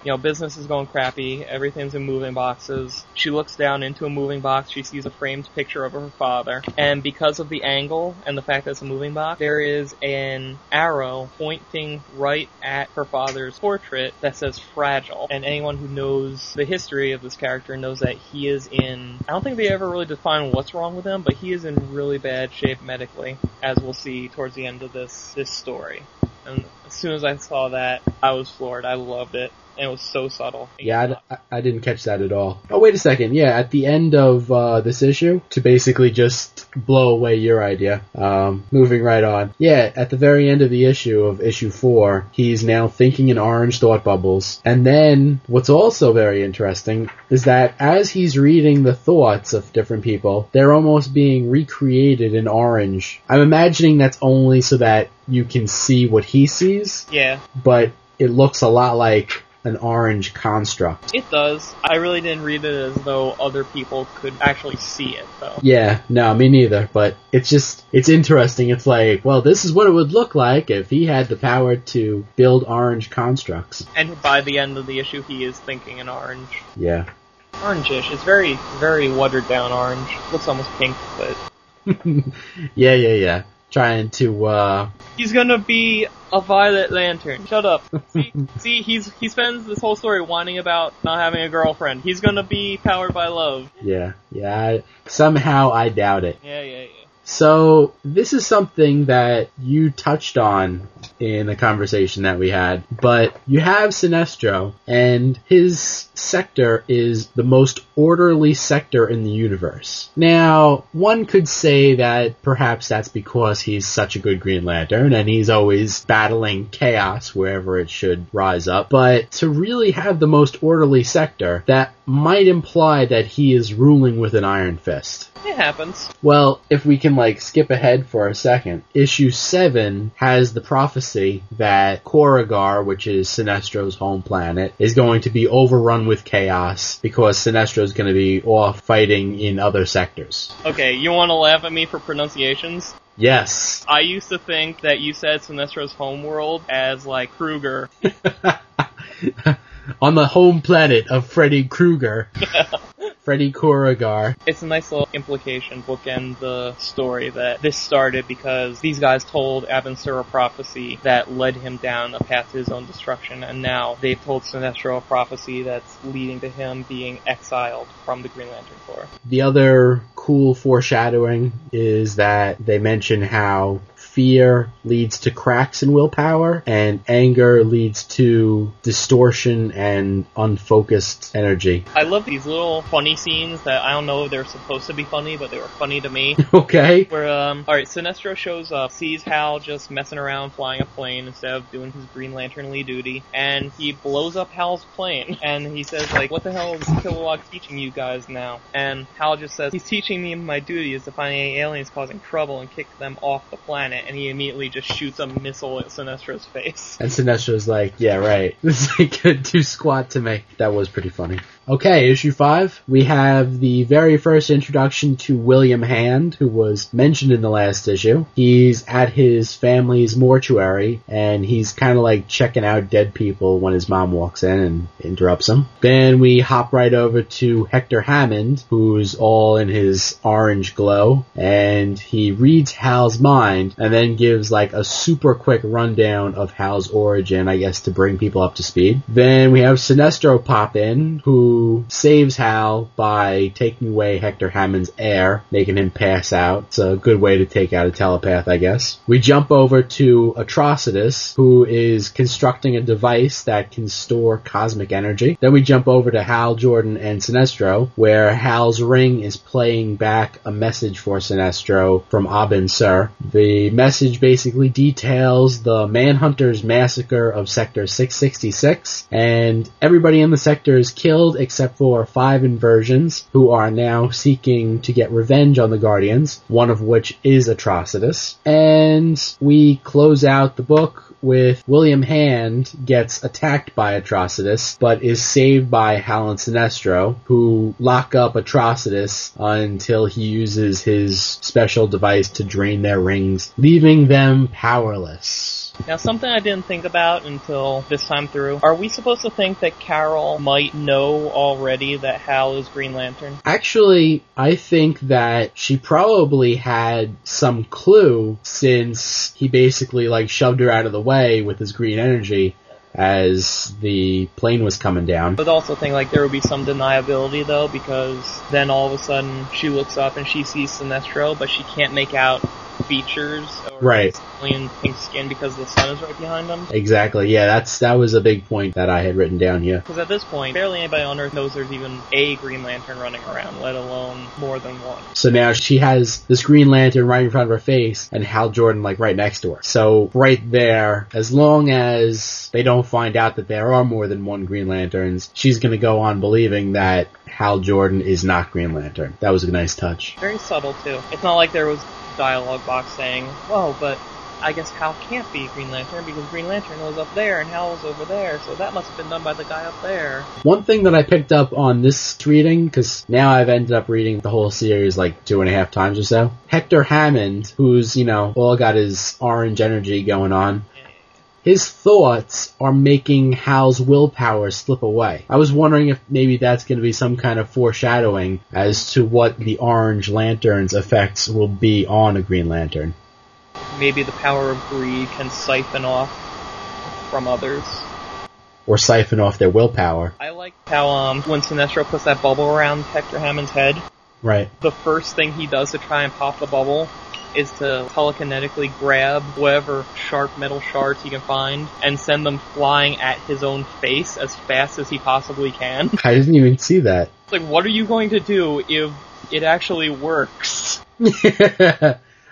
S2: you know, business is going crappy, everything's in moving boxes. She looks down into a moving box, she sees a framed picture of her father, and because of the angle and the fact that it's a moving box, there is an arrow pointing right at her father's portrait that says fragile. And anyone who knows the history of this character knows that he is in, I don't think they ever really define what's wrong with him, but he is in really bad shape medically, as we'll see towards the end of this, this story. And as soon as I saw that, I was floored. I loved it. And it was so subtle.
S1: Yeah, I, I- didn't catch that at all. Oh, wait a second. Yeah, at the end of uh, this issue, to basically just blow away your idea, um, moving right on. Yeah, at the very end of the issue of issue four, he's now thinking in orange thought bubbles. And then, what's also very interesting is that as he's reading the thoughts of different people, they're almost being recreated in orange. I'm imagining that's only so that you can see what he sees
S2: Yeah.
S1: but it looks a lot like an orange construct.
S2: It does. I really didn't read it as though other people could actually see it, though.
S1: Yeah, no, me neither. But it's just, it's interesting. It's like, well, this is what it would look like if he had the power to build orange constructs.
S2: And by the end of the issue, he is thinking in orange.
S1: Yeah.
S2: Orangish. It's very, very watered down orange. Looks almost pink, but.
S1: yeah, yeah, yeah. Trying to, uh.
S2: He's gonna be a Violet Lantern. Shut up. see, see, he's he spends this whole story whining about not having a girlfriend. He's gonna be powered by love.
S1: Yeah, yeah. I, somehow I doubt it.
S2: Yeah, yeah, yeah.
S1: So this is something that you touched on in the conversation that we had, but you have Sinestro, and his sector is the most orderly sector in the universe. Now, one could say that perhaps that's because he's such a good Green Lantern and he's always battling chaos wherever it should rise up, but to really have the most orderly sector, that might imply that he is ruling with an iron fist.
S2: It happens.
S1: Well, if we can like skip ahead for a second, issue 7 has the prophecy that Korugar, which is Sinestro's home planet, is going to be overrun with chaos because Sinestro's going to be off fighting in other sectors.
S2: Okay, you want to laugh at me for pronunciations?
S1: Yes.
S2: I used to think that you said Sinestro's homeworld as like Kruger.
S1: On the home planet of Freddy Krueger. Freddy Korugar.
S2: It's a nice little implication, bookend the story that this started because these guys told Sur a prophecy that led him down a path to his own destruction, and now they've told Sinestro a prophecy that's leading to him being exiled from the Green Lantern Corps.
S1: The other cool foreshadowing is that they mention how fear leads to cracks in willpower, and anger leads to distortion and unfocused energy.
S2: I love these little funny scenes that I don't know if they're supposed to be funny, but they were funny to me.
S1: okay.
S2: Where, um, alright, Sinestro shows up, sees Hal just messing around flying a plane instead of doing his Green Lantern Lee duty, and he blows up Hal's plane, and he says, like, what the hell is Kilowog teaching you guys now? And Hal just says, he's teaching me my duty is to find any aliens causing trouble and kick them off the planet and he immediately just shoots a missile at Sinestro's face.
S1: And Sinestro's like, yeah, right. This ain't gonna do squat to me. That was pretty funny. Okay, issue five. We have the very first introduction to William Hand, who was mentioned in the last issue. He's at his family's mortuary, and he's kind of like checking out dead people when his mom walks in and interrupts him. Then we hop right over to Hector Hammond, who's all in his orange glow, and he reads Hal's mind, and then gives like a super quick rundown of Hal's origin, I guess, to bring people up to speed. Then we have Sinestro pop in, who saves Hal by taking away Hector Hammond's air, making him pass out. It's a good way to take out a telepath, I guess. We jump over to Atrocitus, who is constructing a device that can store cosmic energy. Then we jump over to Hal Jordan and Sinestro, where Hal's ring is playing back a message for Sinestro from Abin Sur. The message basically details the Manhunters massacre of Sector 666, and everybody in the sector is killed except for five inversions who are now seeking to get revenge on the Guardians, one of which is Atrocitus. And we close out the book with William Hand gets attacked by Atrocitus, but is saved by Hal and Sinestro, who lock up Atrocitus until he uses his special device to drain their rings, leaving them powerless.
S2: Now, something I didn't think about until this time through. Are we supposed to think that Carol might know already that Hal is Green Lantern?
S1: Actually, I think that she probably had some clue since he basically like shoved her out of the way with his green energy as the plane was coming down.
S2: But also think like there would be some deniability though because then all of a sudden she looks up and she sees Sinestro but she can't make out features
S1: Right.
S2: alien pink skin because the sun is right behind them.
S1: Exactly. Yeah, that's that was a big point that I had written down here.
S2: Because at this point, barely anybody on Earth knows there's even a Green Lantern running around, let alone more than one.
S1: So now she has this Green Lantern right in front of her face and Hal Jordan like right next to her. So right there, as long as they don't find out that there are more than one Green Lanterns, she's gonna go on believing that Hal Jordan is not Green Lantern. That was a nice touch.
S2: Very subtle too. It's not like there was dialogue box saying, "Whoa, but I guess Hal can't be Green Lantern because Green Lantern was up there and Hal was over there, so that must have been done by the guy up there.
S1: One thing that I picked up on this reading, because now I've ended up reading the whole series like two and a half times or so. Hector Hammond, who's, you know, all got his orange energy going on, his thoughts are making Hal's willpower slip away. I was wondering if maybe that's going to be some kind of foreshadowing as to what the Orange Lantern's effects will be on a Green Lantern.
S2: Maybe the power of greed can siphon off from others.
S1: Or siphon off their willpower.
S2: I like how um, when Sinestro puts that bubble around Hector Hammond's head,
S1: Right.
S2: the first thing he does to try and pop the bubble is to telekinetically grab whatever sharp metal shards he can find and send them flying at his own face as fast as he possibly can.
S1: I didn't even see that.
S2: It's like, what are you going to do if it actually works?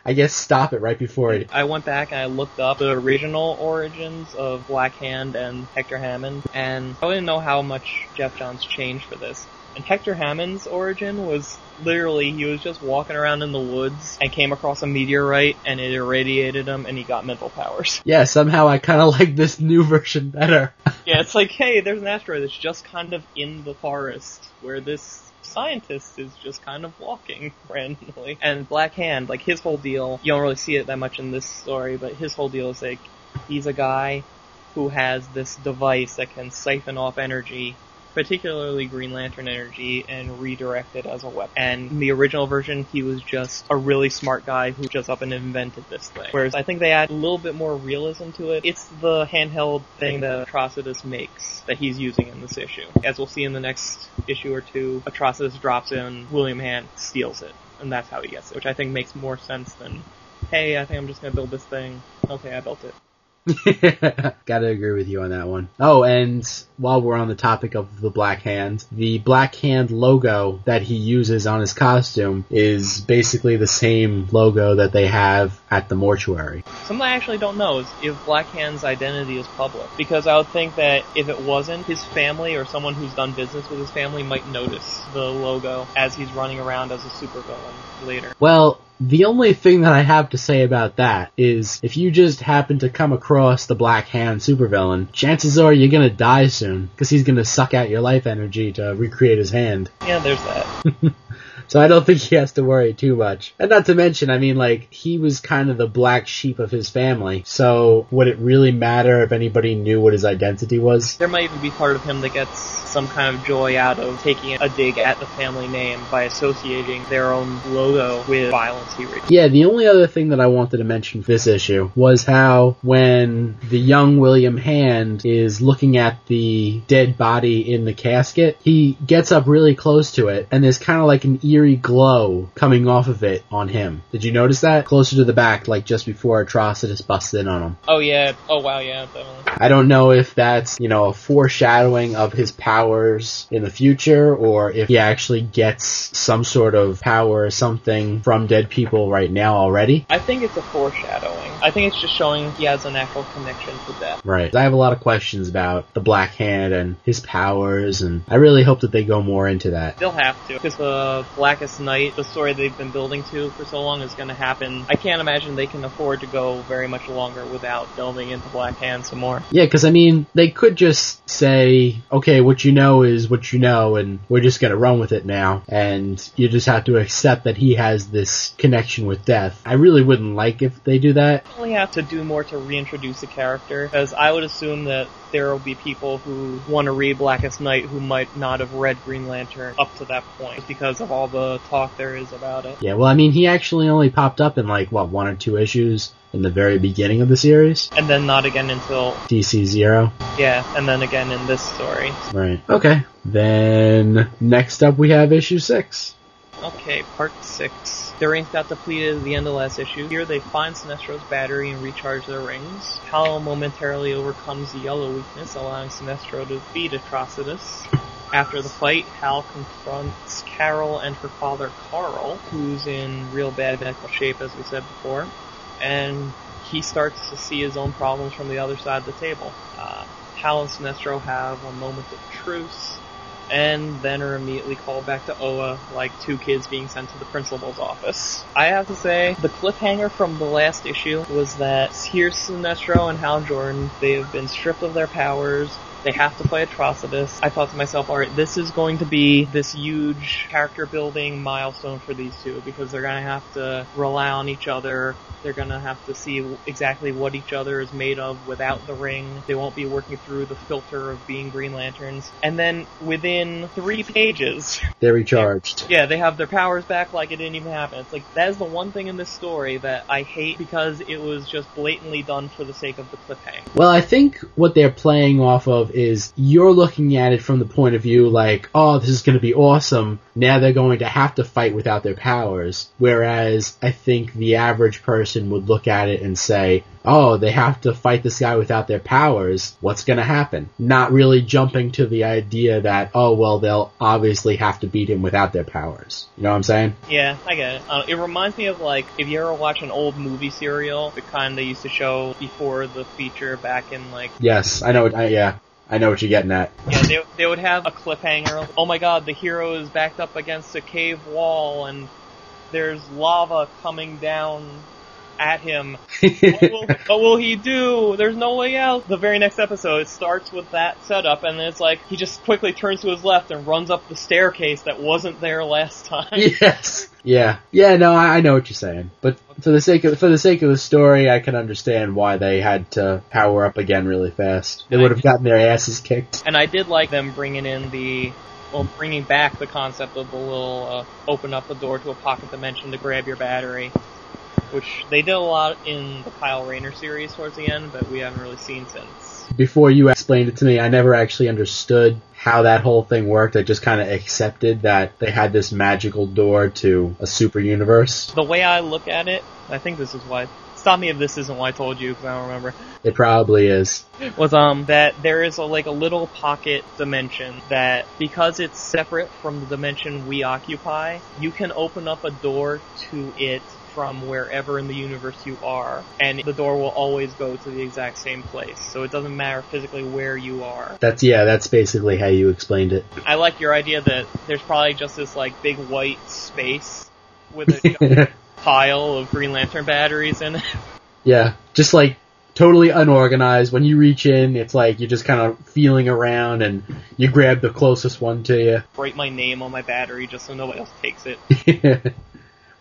S1: I guess stop it right before it.
S2: I went back and I looked up the original origins of Black Hand and Hector Hammond, and I didn't know how much Geoff Johns changed for this. And Hector Hammond's origin was literally he was just walking around in the woods and came across a meteorite and it irradiated him and he got mental powers.
S1: Yeah, somehow I kind of like this new version better.
S2: Yeah, it's like, hey, there's an asteroid that's just kind of in the forest where this scientist is just kind of walking randomly. And Black Hand, like his whole deal, you don't really see it that much in this story, but his whole deal is like, he's a guy who has this device that can siphon off energy, particularly Green Lantern energy, and redirect it as a weapon. And the original version, he was just a really smart guy who just up and invented this thing. Whereas I think they add a little bit more realism to it. It's the handheld thing that Atrocitus makes that he's using in this issue. As we'll see in the next issue or two, Atrocitus drops in, William Hand steals it. And that's how he gets it, which I think makes more sense than, hey, I think I'm just gonna build this thing. Okay, I built it.
S1: Gotta agree with you on that one. Oh, and while we're on the topic of the Black Hand, the Black Hand logo that he uses on his costume is basically the same logo that they have at the mortuary.
S2: Something I actually don't know is if Black Hand's identity is public. Because I would think that if it wasn't, his family or someone who's done business with his family might notice the logo as he's running around as a supervillain later.
S1: Well, the only thing that I have to say about that is if you just happen to come across the Black Hand supervillain, chances are you're gonna die soon, because he's gonna suck out your life energy to recreate his hand.
S2: Yeah, there's that.
S1: So I don't think he has to worry too much. And not to mention, I mean, like, he was kind of the black sheep of his family. So would it really matter if anybody knew what his identity was?
S2: There might even be part of him that gets some kind of joy out of taking a dig at the family name by associating their own logo with violence he reads.
S1: Yeah, the only other thing that I wanted to mention for this issue was how when the young William Hand is looking at the dead body in the casket, he gets up really close to it and there's kind of like an eerie glow coming off of it on him. Did you notice that? Closer to the back, like just before Atrocitus busted in on him.
S2: Oh yeah, oh wow, yeah, definitely.
S1: I don't know if that's, you know, a foreshadowing of his powers in the future or if he actually gets some sort of power or something from dead people right now already.
S2: I think it's a foreshadowing. I think it's just showing he has an actual connection to death.
S1: Right. I have a lot of questions about the Black Hand and his powers and I really hope that they go more into that.
S2: They'll have to, because the Blackest Night, the story they've been building to for so long, is going to happen. I can't imagine they can afford to go very much longer without delving into Black Hand some more.
S1: Yeah, because I mean, they could just say, okay, what you know is what you know, and we're just gonna run with it now, and you just have to accept that he has this connection with death. I really wouldn't like if they do that.
S2: Only have to do more to reintroduce the character, because I would assume that there will be people who want to read Blackest Night who might not have read Green Lantern up to that point because of all the uh, talk there is about it.
S1: Yeah, well, I mean, he actually only popped up in like, what, one or two issues in the very beginning of the series?
S2: And then not again until,
S1: DC Zero.
S2: yeah, and then again in this story.
S1: Right. Okay. Then, next up we have issue six.
S2: Okay, part six. Their ink got depleted at the end of last issue. Here they find Sinestro's battery and recharge their rings. Hal momentarily overcomes the yellow weakness, allowing Sinestro to beat Atrocitus. After the fight, Hal confronts Carol and her father Carl, who's in real bad medical shape as we said before, and he starts to see his own problems from the other side of the table. Uh, Hal and Sinestro have a moment of truce, and then are immediately called back to Oa like two kids being sent to the principal's office. I have to say, the cliffhanger from the last issue was that here's Sinestro and Hal Jordan, they've been stripped of their powers, they have to play Atrocitus. I thought to myself, alright, this is going to be this huge character building milestone for these two because they're gonna have to rely on each other. They're gonna have to see exactly what each other is made of without the ring. They won't be working through the filter of being Green Lanterns. And then within three pages,
S1: They're recharged.
S2: yeah, they have their powers back like it didn't even happen. It's like, that is the one thing in this story that I hate because it was just blatantly done for the sake of the cliffhanger.
S1: Well, I think what they're playing off of is you're looking at it from the point of view like, oh, this is going to be awesome. Now they're going to have to fight without their powers. Whereas I think the average person would look at it and say, oh, they have to fight this guy without their powers. What's going to happen? Not really jumping to the idea that, oh, well, they'll obviously have to beat him without their powers. You know what I'm saying?
S2: Yeah, I get it. Uh, it reminds me of like if you ever watch an old movie serial, the kind they used to show before the feature back in like
S1: Yes, I know. I, yeah, I know what you're getting at.
S2: yeah they they would have a cliffhanger. Oh my God, the hero is backed up against a cave wall and there's lava coming down at him. what, will, what will he do? There's no way out. The very next episode it starts with that setup, and it's like he just quickly turns to his left and runs up the staircase that wasn't there last time.
S1: yes. Yeah. Yeah. No, I, I know what you're saying, but for the sake of for the sake of the story, I can understand why they had to power up again really fast. They would have gotten their asses kicked.
S2: And I did like them bringing in the, well, bringing back the concept of the little uh, open up the door to a pocket dimension to grab your battery, which they did a lot in the Kyle Rayner series towards the end, but we haven't really seen since.
S1: Before you explained it to me, I never actually understood how that whole thing worked. I just kind of accepted that they had this magical door to a super universe.
S2: The way I look at it, I think this is why. Stop me if this isn't what I told you, because I don't remember.
S1: It probably is.
S2: was um that there is a like a little pocket dimension that because it's separate from the dimension we occupy, you can open up a door to it from wherever in the universe you are, and the door will always go to the exact same place. So it doesn't matter physically where you are.
S1: That's yeah. That's basically how you explained it.
S2: I like your idea that there's probably just this like big white space with a pile of Green Lantern batteries in it.
S1: Yeah, just like totally unorganized. When you reach in, it's like you're just kind of feeling around and you grab the closest one to you.
S2: Write my name on my battery just so nobody else takes it.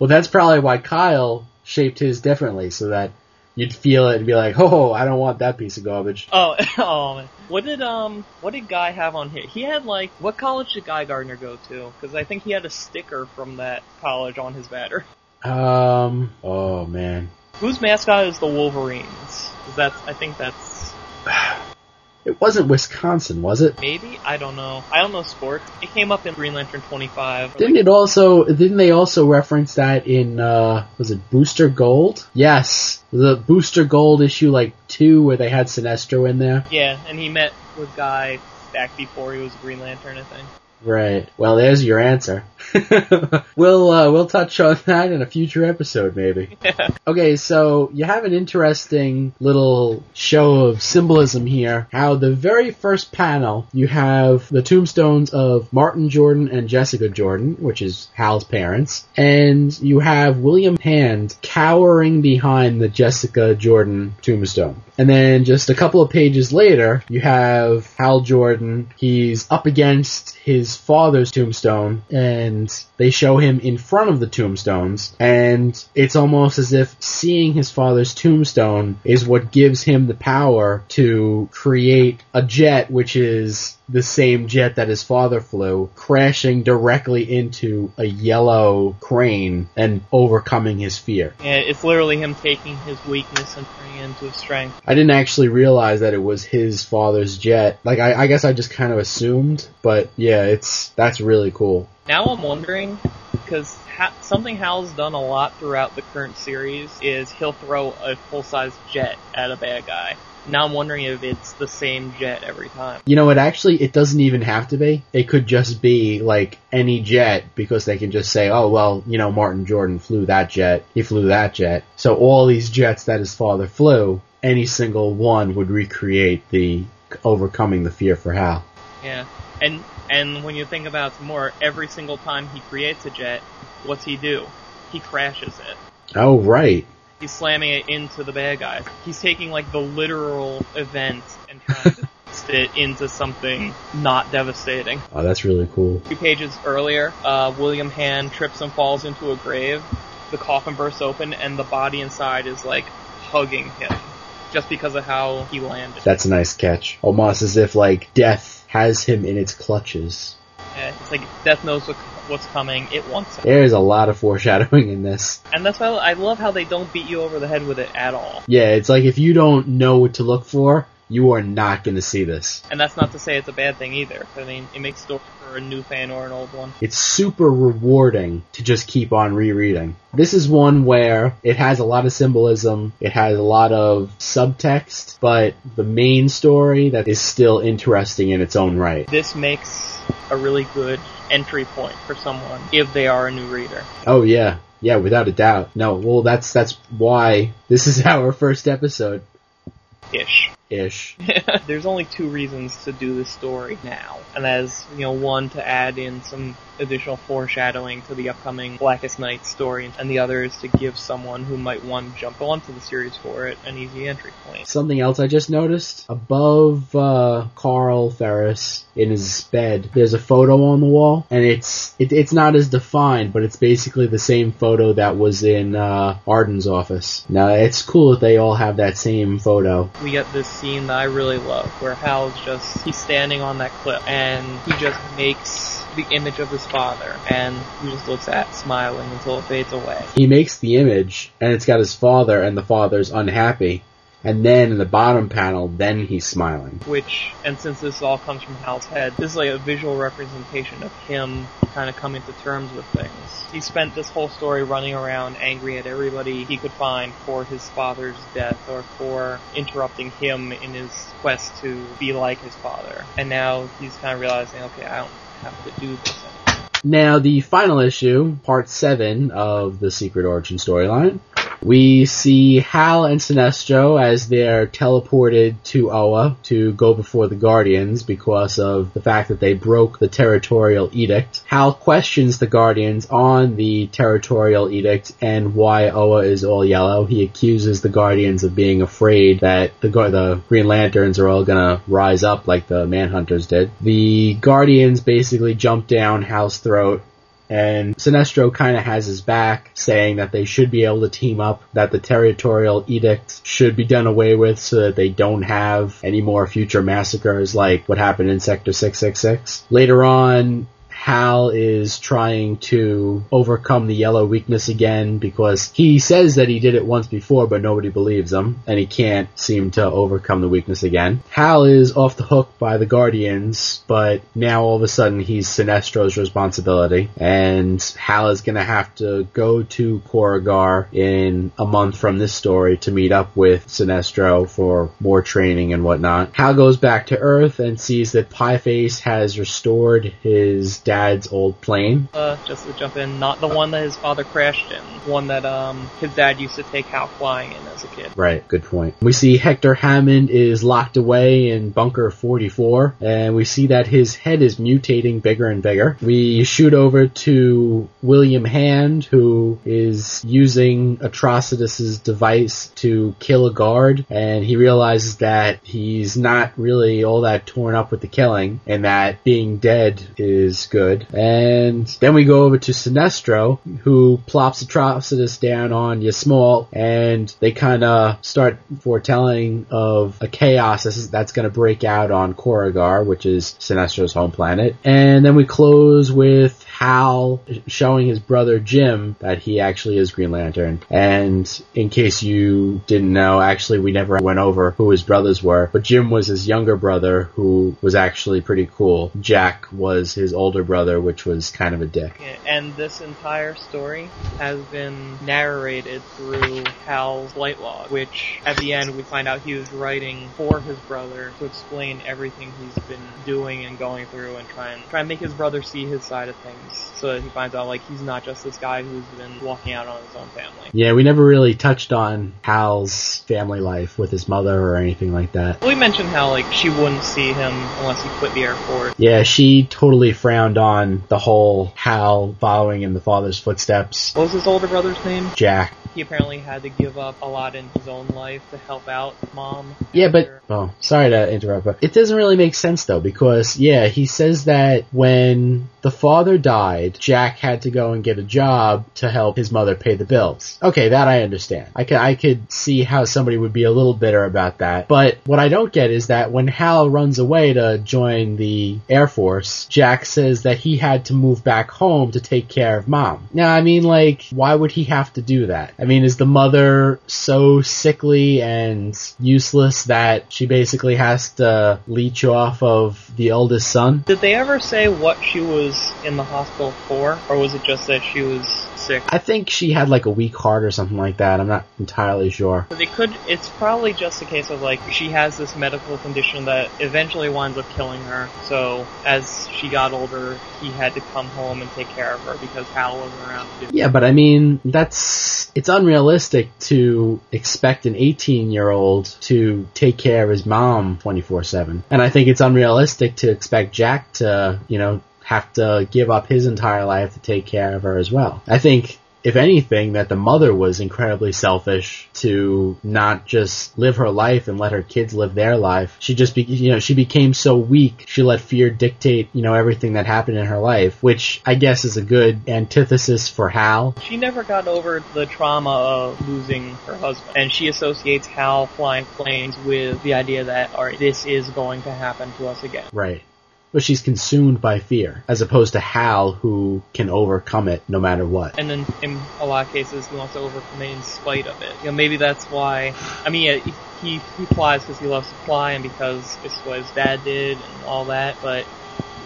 S1: well, that's probably why Kyle shaped his differently, so that you'd feel it and be like, "Oh, I don't want that piece of garbage."
S2: Oh, oh man. What did um what did Guy have on here? He had like what college did Guy Gardner go to? Because I think he had a sticker from that college on his batter.
S1: Um. Oh man.
S2: Whose mascot is the Wolverines? that's I think that's
S1: It wasn't Wisconsin, was it?
S2: maybe I don't know. I don't know sport. It came up in Green Lantern 25.
S1: Didn't it also? Didn't they also reference that in? uh Was it Booster Gold? Yes, the Booster Gold issue like two where they had Sinestro in there.
S2: Yeah, and he met with Guy back before he was Green Lantern, I think.
S1: Right. Well, there's your answer. we'll uh, we'll touch on that in a future episode, maybe. Okay, so you have an interesting little show of symbolism here. How the very first panel you have the tombstones of Martin Jordan and Jessica Jordan, which is Hal's parents, and you have William Hand cowering behind the Jessica Jordan tombstone. And then just a couple of pages later, you have Hal Jordan. He's up against his father's tombstone, and they show him in front of the tombstones. And it's almost as if seeing his father's tombstone is what gives him the power to create a jet, which is the same jet that his father flew, crashing directly into a yellow crane and overcoming his fear.
S2: Yeah, it's literally him taking his weakness and turning it into strength.
S1: I didn't actually realize that it was his father's jet. Like I, I guess I just kind of assumed, but yeah, it's that's really cool.
S2: Now I'm wondering, because ha- something Hal's done a lot throughout the current series is he'll throw a full-size jet at a bad guy. Now I'm wondering if it's the same jet every time.
S1: You know what? Actually, it doesn't even have to be. It could just be like any jet because they can just say, "Oh well, you know, Martin Jordan flew that jet. He flew that jet." So all these jets that his father flew, any single one would recreate the overcoming the fear for Hal.
S2: Yeah, and and when you think about it more, every single time he creates a jet, what's he do? He crashes it.
S1: Oh, right.
S2: He's slamming it into the bad guys. He's taking like the literal event and trying to it into something not devastating.
S1: Oh, that's really cool.
S2: Two pages earlier, uh, William Hand trips and falls into a grave. The coffin bursts open, and the body inside is like hugging him, just because of how he landed.
S1: That's a nice catch. Almost as if like death has him in its clutches.
S2: Yeah, it's like death knows what, what's coming. It wants it,
S1: There's a lot of foreshadowing in this.
S2: and that's why I love how they don't beat you over the head with it at all.
S1: Yeah, it's like if you don't know what to look for, you are not going to see this.
S2: And that's not to say it's a bad thing either. I mean, it makes story for a new fan or an old one.
S1: It's super rewarding to just keep on rereading. This is one where it has a lot of symbolism, it has a lot of subtext, but the main story that is still interesting in its own right.
S2: This makes a really good entry point for someone if they are a new reader.
S1: Oh yeah, yeah, without a doubt. No, well that's that's why this is our first episode
S2: Ish.
S1: Ish.
S2: There's only two reasons to do this story now, and that is, you know, one to add in some additional foreshadowing to the upcoming Blackest Night story, and the other is to give someone who might want to jump onto the series for it an easy entry point.
S1: Something else I just noticed above uh, Carl Ferris in his bed, there's a photo on the wall, and it's it, it's not as defined, but it's basically the same photo that was in uh, Arden's office. Now it's cool that they all have that same photo.
S2: We get this scene that I really love, where Hal's just he's standing on that cliff, and he just makes the image of his father, and he just looks at, smiling until it fades away.
S1: He makes the image, and it's got his father, and the father's unhappy. And then in the bottom panel, then he's smiling.
S2: which, and since this all comes from Hal's head, this is like a visual representation of him kind of coming to terms with things. He spent this whole story running around angry at everybody he could find for his father's death or for interrupting him in his quest to be like his father. And now he's kind of realizing, okay, I don't have to do this anymore.
S1: Now, the final issue, part 7 of the Secret Origin storyline, we see Hal and Sinestro as they're teleported to Oa to go before the Guardians because of the fact that they broke the territorial edict. Hal questions the Guardians on the territorial edict and why Oa is all yellow. He accuses the Guardians of being afraid that the, the Green Lanterns are all gonna rise up like the Manhunters did. The Guardians basically jump down Hal's throat and Sinestro kind of has his back, saying that they should be able to team up, that the territorial edict should be done away with so that they don't have any more future massacres like what happened in Sector 666. Later on, Hal is trying to overcome the yellow weakness again because he says that he did it once before, but nobody believes him, and he can't seem to overcome the weakness again. Hal is off the hook by the Guardians, but now all of a sudden he's Sinestro's responsibility, and Hal is gonna have to go to Korugar in a month from this story to meet up with Sinestro for more training and whatnot. Hal goes back to Earth and sees that Pieface has restored his dad's old plane.
S2: Uh, just to jump in, not the one that his father crashed in, one that um his dad used to take Hal flying in as a kid.
S1: Right, good point. We see Hector Hammond is locked away in bunker 44, and we see that his head is mutating bigger and bigger. We shoot over to William Hand, who is using Atrocitus's device to kill a guard, and he realizes that he's not really all that torn up with the killing, and that being dead is good. And then we go over to Sinestro, who plops Atrocitus down on Ysmault, and they kind of start foretelling of a chaos that's, going to break out on Korugar, which is Sinestro's home planet. And then we close with Hal showing his brother Jim that he actually is Green Lantern. And in case you didn't know, actually we never went over who his brothers were, but Jim was his younger brother who was actually pretty cool. Jack was his older brother, which was kind of a dick.
S2: And this entire story has been narrated through Hal's light log, which at the end we find out he was writing for his brother to explain everything he's been doing and going through and try and try and make his brother see his side of things so that he finds out like he's not just this guy who's been walking out on his own family.
S1: Yeah, we never really touched on Hal's family life with his mother or anything like that.
S2: We mentioned how like she wouldn't see him unless he quit the Air Force.
S1: Yeah, she totally frowned on the whole Hal following in the father's footsteps.
S2: What was his older brother's name?
S1: Jack.
S2: He apparently had to give up a lot in his own life to help out mom.
S1: Yeah, but oh, sorry to interrupt, but it doesn't really make sense though because yeah, he says that when the father died, Jack had to go and get a job to help his mother pay the bills. Okay, that I understand. I could I could see how somebody would be a little bitter about that. But what I don't get is that when Hal runs away to join the Air Force, Jack says that he had to move back home to take care of mom. Now, I mean like why would he have to do that? I mean, is the mother so sickly and useless that she basically has to leech off of the eldest son?
S2: Did they ever say what she was in the hospital for, or was it just that she was sick?
S1: I think she had like a weak heart or something like that. I'm not entirely sure.
S2: They could. It's probably just a case of like she has this medical condition that eventually winds up killing her. So as she got older, he had to come home and take care of her because Hal wasn't around to do.
S1: Yeah, but I mean, that's, it's unrealistic to expect an 18 year old to take care of his mom 24-7. And I think it's unrealistic to expect Jack to, you know, have to give up his entire life to take care of her as well. I think, if anything, that the mother was incredibly selfish to not just live her life and let her kids live their life. She just, be, you know, she became so weak. She let fear dictate, you know, everything that happened in her life, which I guess is a good antithesis for Hal.
S2: She never got over the trauma of losing her husband, and she associates Hal flying planes with the idea that, alright, this is going to happen to us again.
S1: Right. But she's consumed by fear, as opposed to Hal, who can overcome it no matter what.
S2: And then in a lot of cases, he wants to overcome it in spite of it. You know, maybe that's why. I mean, yeah, he he flies because he loves to fly and because it's what his dad did and all that. But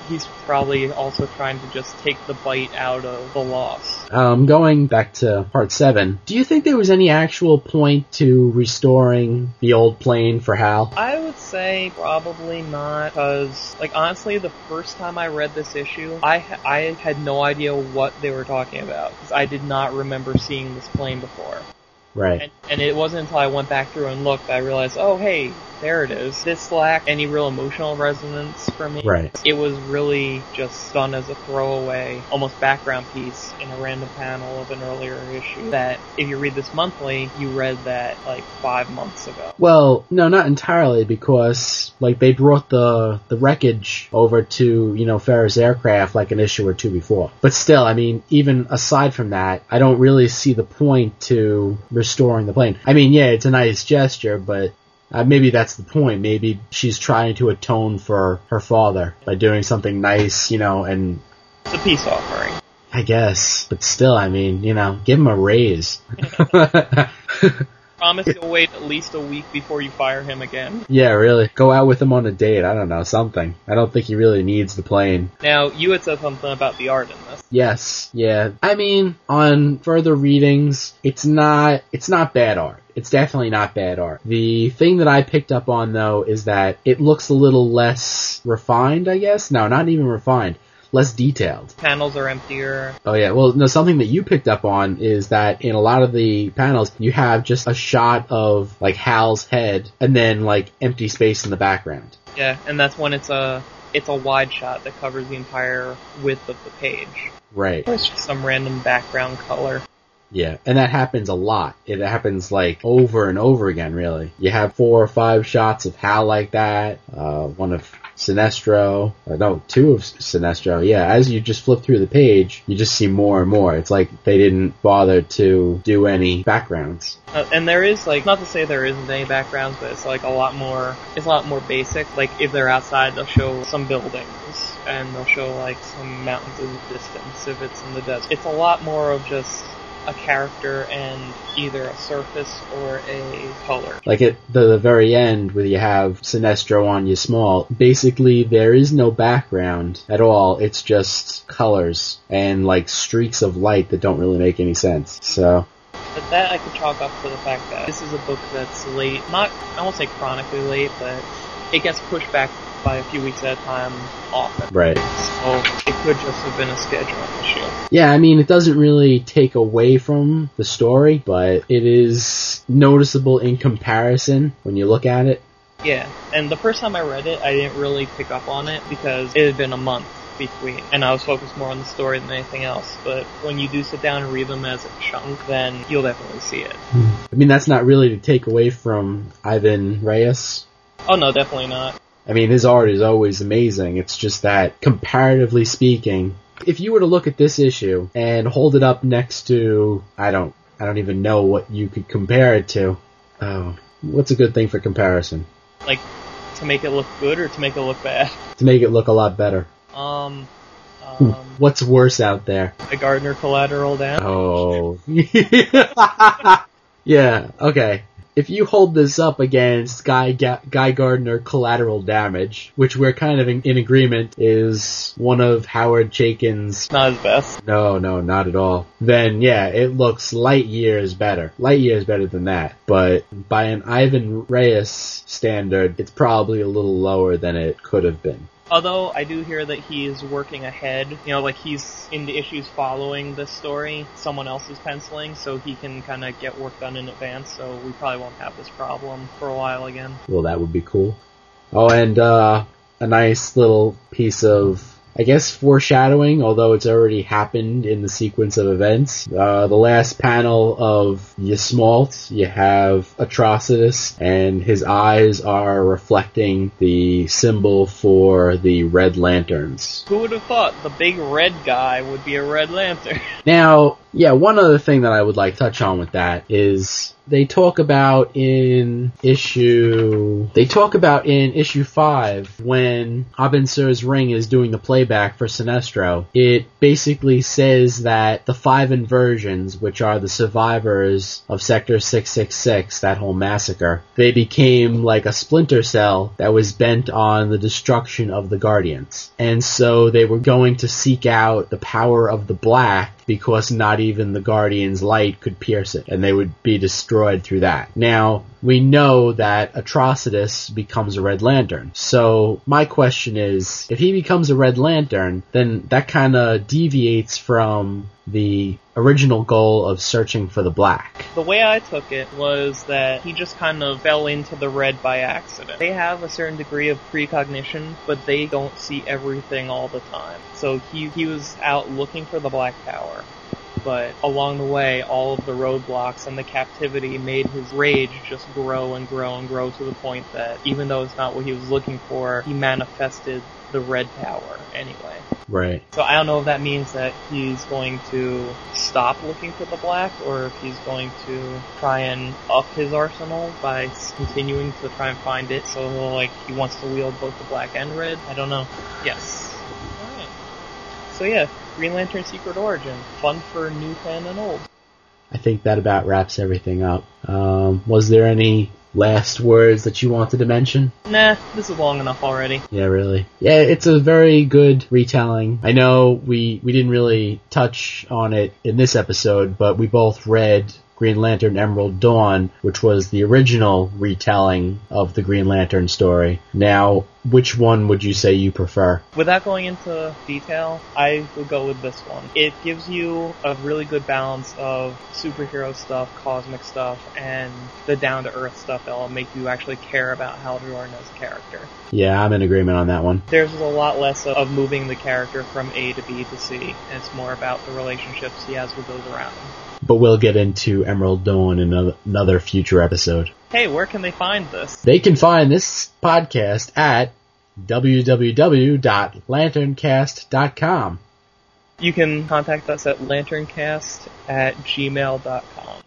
S2: he's probably also trying to just take the bite out of the loss.
S1: Um, going back to part seven, do you think there was any actual point to restoring the old plane for Hal?
S2: I would say probably not, because like honestly, the first time I read this issue, I I had no idea what they were talking about because I did not remember seeing this plane before.
S1: Right.
S2: And, and it wasn't until I went back through and looked that I realized, oh hey, there it is. This lacked any real emotional resonance for me.
S1: Right.
S2: It was really just done as a throwaway, almost background piece in a random panel of an earlier issue that if you read this monthly, you read that like five months ago.
S1: Well, no, not entirely, because like they brought the the wreckage over to you know Ferris Aircraft like an issue or two before. But still, I mean, even aside from that, I don't really see the point to restoring the plane. I mean, yeah, it's a nice gesture, but uh, maybe that's the point. Maybe she's trying to atone for her father by doing something nice, you know, and
S2: It's a peace offering.
S1: I guess, but still, I mean, you know, give him a raise.
S2: Promise you'll wait at least a week before you fire him again.
S1: yeah, really. Go out with him on a date. I don't know, something. I don't think he really needs the plane.
S2: Now, you had said something about the art in this.
S1: Yes, yeah. I mean, on further readings, it's not, it's not bad art. It's definitely not bad art. The thing that I picked up on though is that it looks a little less refined, I guess. No, not even refined. Less detailed.
S2: Panels are emptier.
S1: Oh yeah, well, no, something that you picked up on is that in a lot of the panels, you have just a shot of like Hal's head and then like empty space in the background.
S2: Yeah, and that's when it's a it's a wide shot that covers the entire width of the page.
S1: Right.
S2: Or It's just some random background color.
S1: Yeah, and that happens a lot. It happens like over and over again, really. You have four or five shots of Hal like that, uh, one of Sinestro, no, two of Sinestro. Yeah, as you just flip through the page, you just see more and more. It's like they didn't bother to do any backgrounds.
S2: Uh, and there is like not to say there isn't any backgrounds, but it's like a lot more. It's a lot more basic. Like if they're outside, they'll show some buildings, and they'll show like some mountains in the distance. If it's in the desert, it's a lot more of just a character and either a surface or a color.
S1: Like at the, very end, where you have Sinestro on Ysmault, basically there is no background at all. It's just colors and like streaks of light that don't really make any sense. So
S2: But that I could chalk up to the fact that this is a book that's late. Not I won't say chronically late, but it gets pushed back by a few weeks at a time often.
S1: Right.
S2: So it could just have been a scheduling issue.
S1: Yeah, I mean, it doesn't really take away from the story, but it is noticeable in comparison when you look at it.
S2: Yeah, and the first time I read it, I didn't really pick up on it because it had been a month between, and I was focused more on the story than anything else. But when you do sit down and read them as a chunk, then you'll definitely see it. Hmm.
S1: I mean, that's not really to take away from Ivan Reis.
S2: Oh no, definitely not.
S1: I mean, his art is always amazing. It's just that, comparatively speaking, if you were to look at this issue and hold it up next to, I don't, I don't even know what you could compare it to. Oh, what's a good thing for comparison?
S2: Like to make it look good or to make it look bad.
S1: To make it look a lot better.
S2: Um, um,
S1: What's worse out there?
S2: the Gardner collateral damage.
S1: Oh. yeah, okay. If you hold this up against Guy, Ga- Guy Gardner collateral damage, which we're kind of in, in agreement is one of Howard Chaykin's
S2: Not his best.
S1: no, no, not at all. Then yeah, it looks light years better. Light years better than that. But by an Ivan Reis standard, it's probably a little lower than it could have been.
S2: Although I do hear that he's working ahead, you know, like he's in the issues following this story, someone else is penciling, so he can kind of get work done in advance, so we probably won't have this problem for a while again.
S1: Well, that would be cool. Oh, and uh, a nice little piece of, I guess, foreshadowing, although it's already happened in the sequence of events. Uh, the last panel of Ysmault, you have Atrocitus, and his eyes are reflecting the symbol for the Red Lanterns.
S2: Who would have thought the big red guy would be a red lantern?
S1: Now, yeah, one other thing that I would like to touch on with that is they talk about in issue they talk about in issue 5 when Abin Sur's ring is doing the playback for Sinestro it basically says that the five inversions which are the survivors of sector 666 that whole massacre they became like a splinter cell that was bent on the destruction of the guardians. And so they were going to seek out the power of the black because not even the Guardian's light could pierce it, and they would be destroyed through that. Now, we know that Atrocitus becomes a Red Lantern. So, my question is, if he becomes a Red Lantern, then that kinda deviates from the original goal of searching for the black.
S2: The way I took it was that he just kind of fell into the red by accident. They have a certain degree of precognition, but they don't see everything all the time. So he, he was out looking for the Black Tower. But along the way, all of the roadblocks and the captivity made his rage just grow and grow and grow to the point that even though it's not what he was looking for, he manifested the Red power anyway.
S1: Right.
S2: So I don't know if that means that he's going to stop looking for the black, or if he's going to try and up his arsenal by continuing to try and find it. So like he wants to wield both the black and red. I don't know. Yes. So yeah, Green Lantern Secret Origin, fun for new fan and old.
S1: I think that about wraps everything up. Um, was there any last words that you wanted to mention?
S2: Nah, this is long enough already.
S1: Yeah, really. Yeah, it's a very good retelling. I know we we didn't really touch on it in this episode, but we both read Green Lantern Emerald Dawn, which was the original retelling of the Green Lantern story. Now, which one would you say you prefer?
S2: Without going into detail, I would go with this one. It gives you a really good balance of superhero stuff, cosmic stuff, and the down to earth stuff that'll make you actually care about Hal Jordan as a character.
S1: Yeah, I'm in agreement on that one.
S2: There's a lot less of- of moving the character from A to B to C, and it's more about the relationships he has with those around him.
S1: But we'll get into Emerald Dawn in another, another future episode.
S2: Hey, where can they find this?
S1: They can find this podcast at www.lanterncast.com.
S2: You can contact us at lanterncast at gmail.com.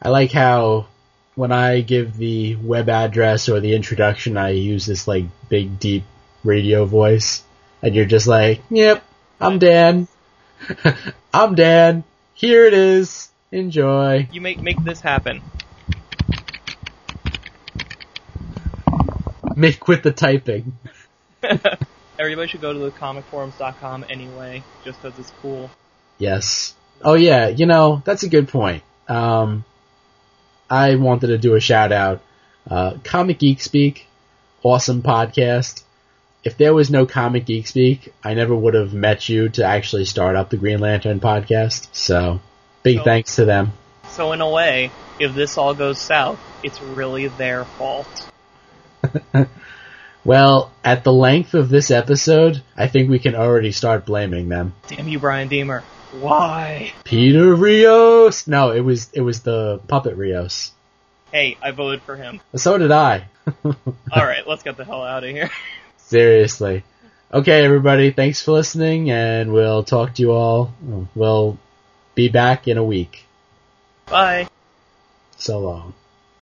S1: I like how when I give the web address or the introduction, I use this like big deep radio voice, and you're just like, "Yep, I'm Dan. I'm Dan. Here it is. Enjoy."
S2: You make make this happen.
S1: Make quit the typing.
S2: Everybody should go to the comicforums.com anyway, just 'cause it's cool.
S1: Yes. Oh yeah, you know, that's a good point. Um, I wanted to do a shout out. Uh, Comic Geek Speak, awesome podcast. If there was no Comic Geek Speak, I never would have met you to actually start up the Green Lantern podcast. So, big
S2: So-
S1: thanks to them.
S2: So in a way, if this all goes south, it's really their fault.
S1: Well, at the length of this episode, I think we can already start blaming them.
S2: Damn you, Bryan Deemer. Why?
S1: Peter Rios. No, it was it was the puppet Rios.
S2: Hey, I voted for him.
S1: So did I.
S2: Alright, let's get the hell out of here.
S1: Seriously. Okay, everybody, thanks for listening, and we'll talk to you all. We'll be back in a week.
S2: Bye.
S1: So long.